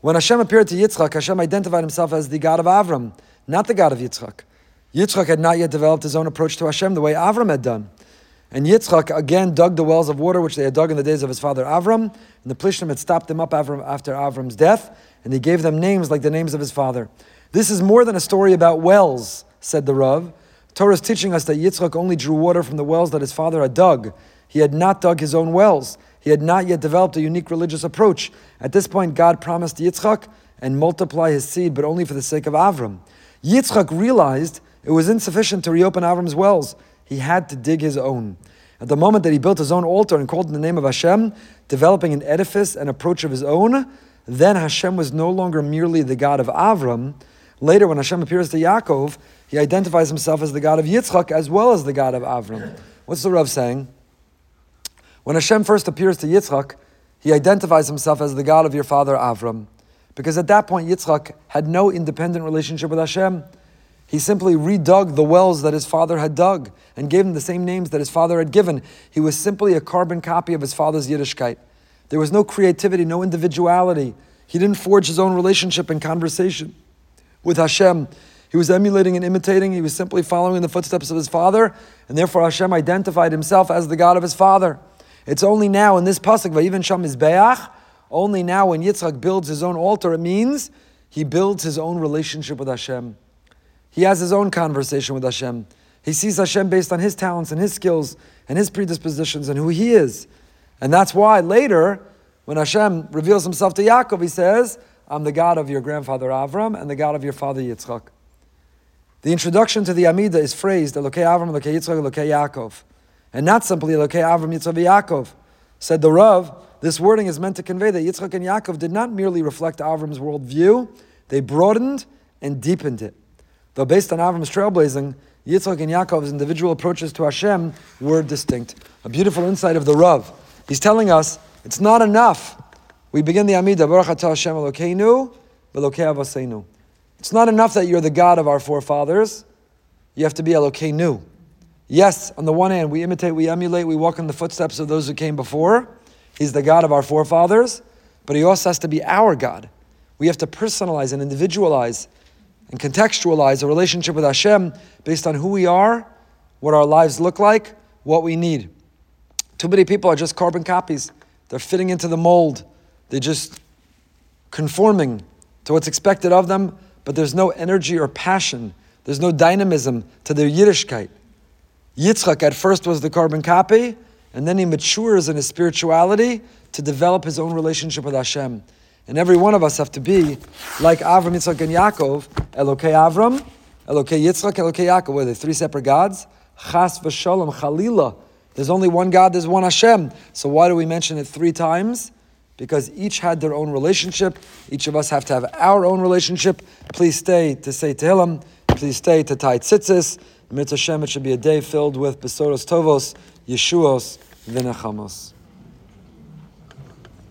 when Hashem appeared to Yitzchak, Hashem identified himself as the God of Avram, not the God of Yitzchak. Yitzchak had not yet developed his own approach to Hashem the way Avram had done. And Yitzchak again dug the wells of water which they had dug in the days of his father Avram. And the Plishtim had stopped them up after Avram's death, and he gave them names like the names of his father. This is more than a story about wells, said the Rav. Torah is teaching us that Yitzchak only drew water from the wells that his father had dug. He had not dug his own wells. He had not yet developed a unique religious approach. At this point, God promised Yitzchak and multiply his seed, but only for the sake of Avram. Yitzchak realized it was insufficient to reopen Avram's wells. He had to dig his own. At the moment that he built his own altar and called in the name of Hashem, developing an edifice and approach of his own, then Hashem was no longer merely the God of Avram. Later, when Hashem appears to Yaakov, he identifies himself as the God of Yitzchak as well as the God of Avram. What's the Rav saying? When Hashem first appears to Yitzchak, he identifies himself as the God of your father Avram. Because at that point, Yitzchak had no independent relationship with Hashem. He simply redug the wells that his father had dug and gave him the same names that his father had given. He was simply a carbon copy of his father's Yiddishkeit. There was no creativity, no individuality. He didn't forge his own relationship and conversation with Hashem. He was emulating and imitating. He was simply following in the footsteps of his father, and therefore Hashem identified himself as the God of his father. It's only now in this pasuk, Vayiven Sham Mizbeach, only now when Yitzchak builds his own altar, it means he builds his own relationship with Hashem. He has his own conversation with Hashem. He sees Hashem based on his talents and his skills and his predispositions and who he is. And that's why later, when Hashem reveals himself to Yaakov, he says, I'm the God of your grandfather Avram and the God of your father Yitzchak. The introduction to the Amida is phrased Elokei Avram, Elokei Yitzchak, Elokei Yaakov. And not simply Elokei Avram, Yitzchak, Yaakov. Said the Rav, this wording is meant to convey that Yitzchak and Yaakov did not merely reflect Avram's worldview, they broadened and deepened it. Though based on Avram's trailblazing, Yitzchak and Yaakov's individual approaches to Hashem were distinct. A beautiful insight of the Rav. He's telling us it's not enough. We begin the Amidah, Baruch Atah Hashem Elokeinu, Velokei Avaseinu. It's not enough that you're the God of our forefathers. You have to be Elokeinu. Yes, on the one hand, we imitate, we emulate, we walk in the footsteps of those who came before. He's the God of our forefathers, but He also has to be our God. We have to personalize and individualize and contextualize a relationship with Hashem based on who we are, what our lives look like, what we need. Too many people are just carbon copies. They're fitting into the mold. They're just conforming to what's expected of them, but there's no energy or passion. There's no dynamism to their Yiddishkeit. Yitzchak at first was the carbon copy, and then he matures in his spirituality to develop his own relationship with Hashem. And every one of us have to be like Avram, Yitzchak, and Yaakov. Elokei Avram, Elokei Yitzchak, Elokei Yaakov. Were they three separate gods? Chas v'shalom, Chalila. There's only one God, there's one Hashem. So why do we mention it three times? Because each had their own relationship. Each of us have to have our own relationship. Please stay to say Tehillim. Please stay to tie tzitzis. Mitzvah Hashem, it should be a day filled with Besoros Tovos, Yeshuos, Vinachamos.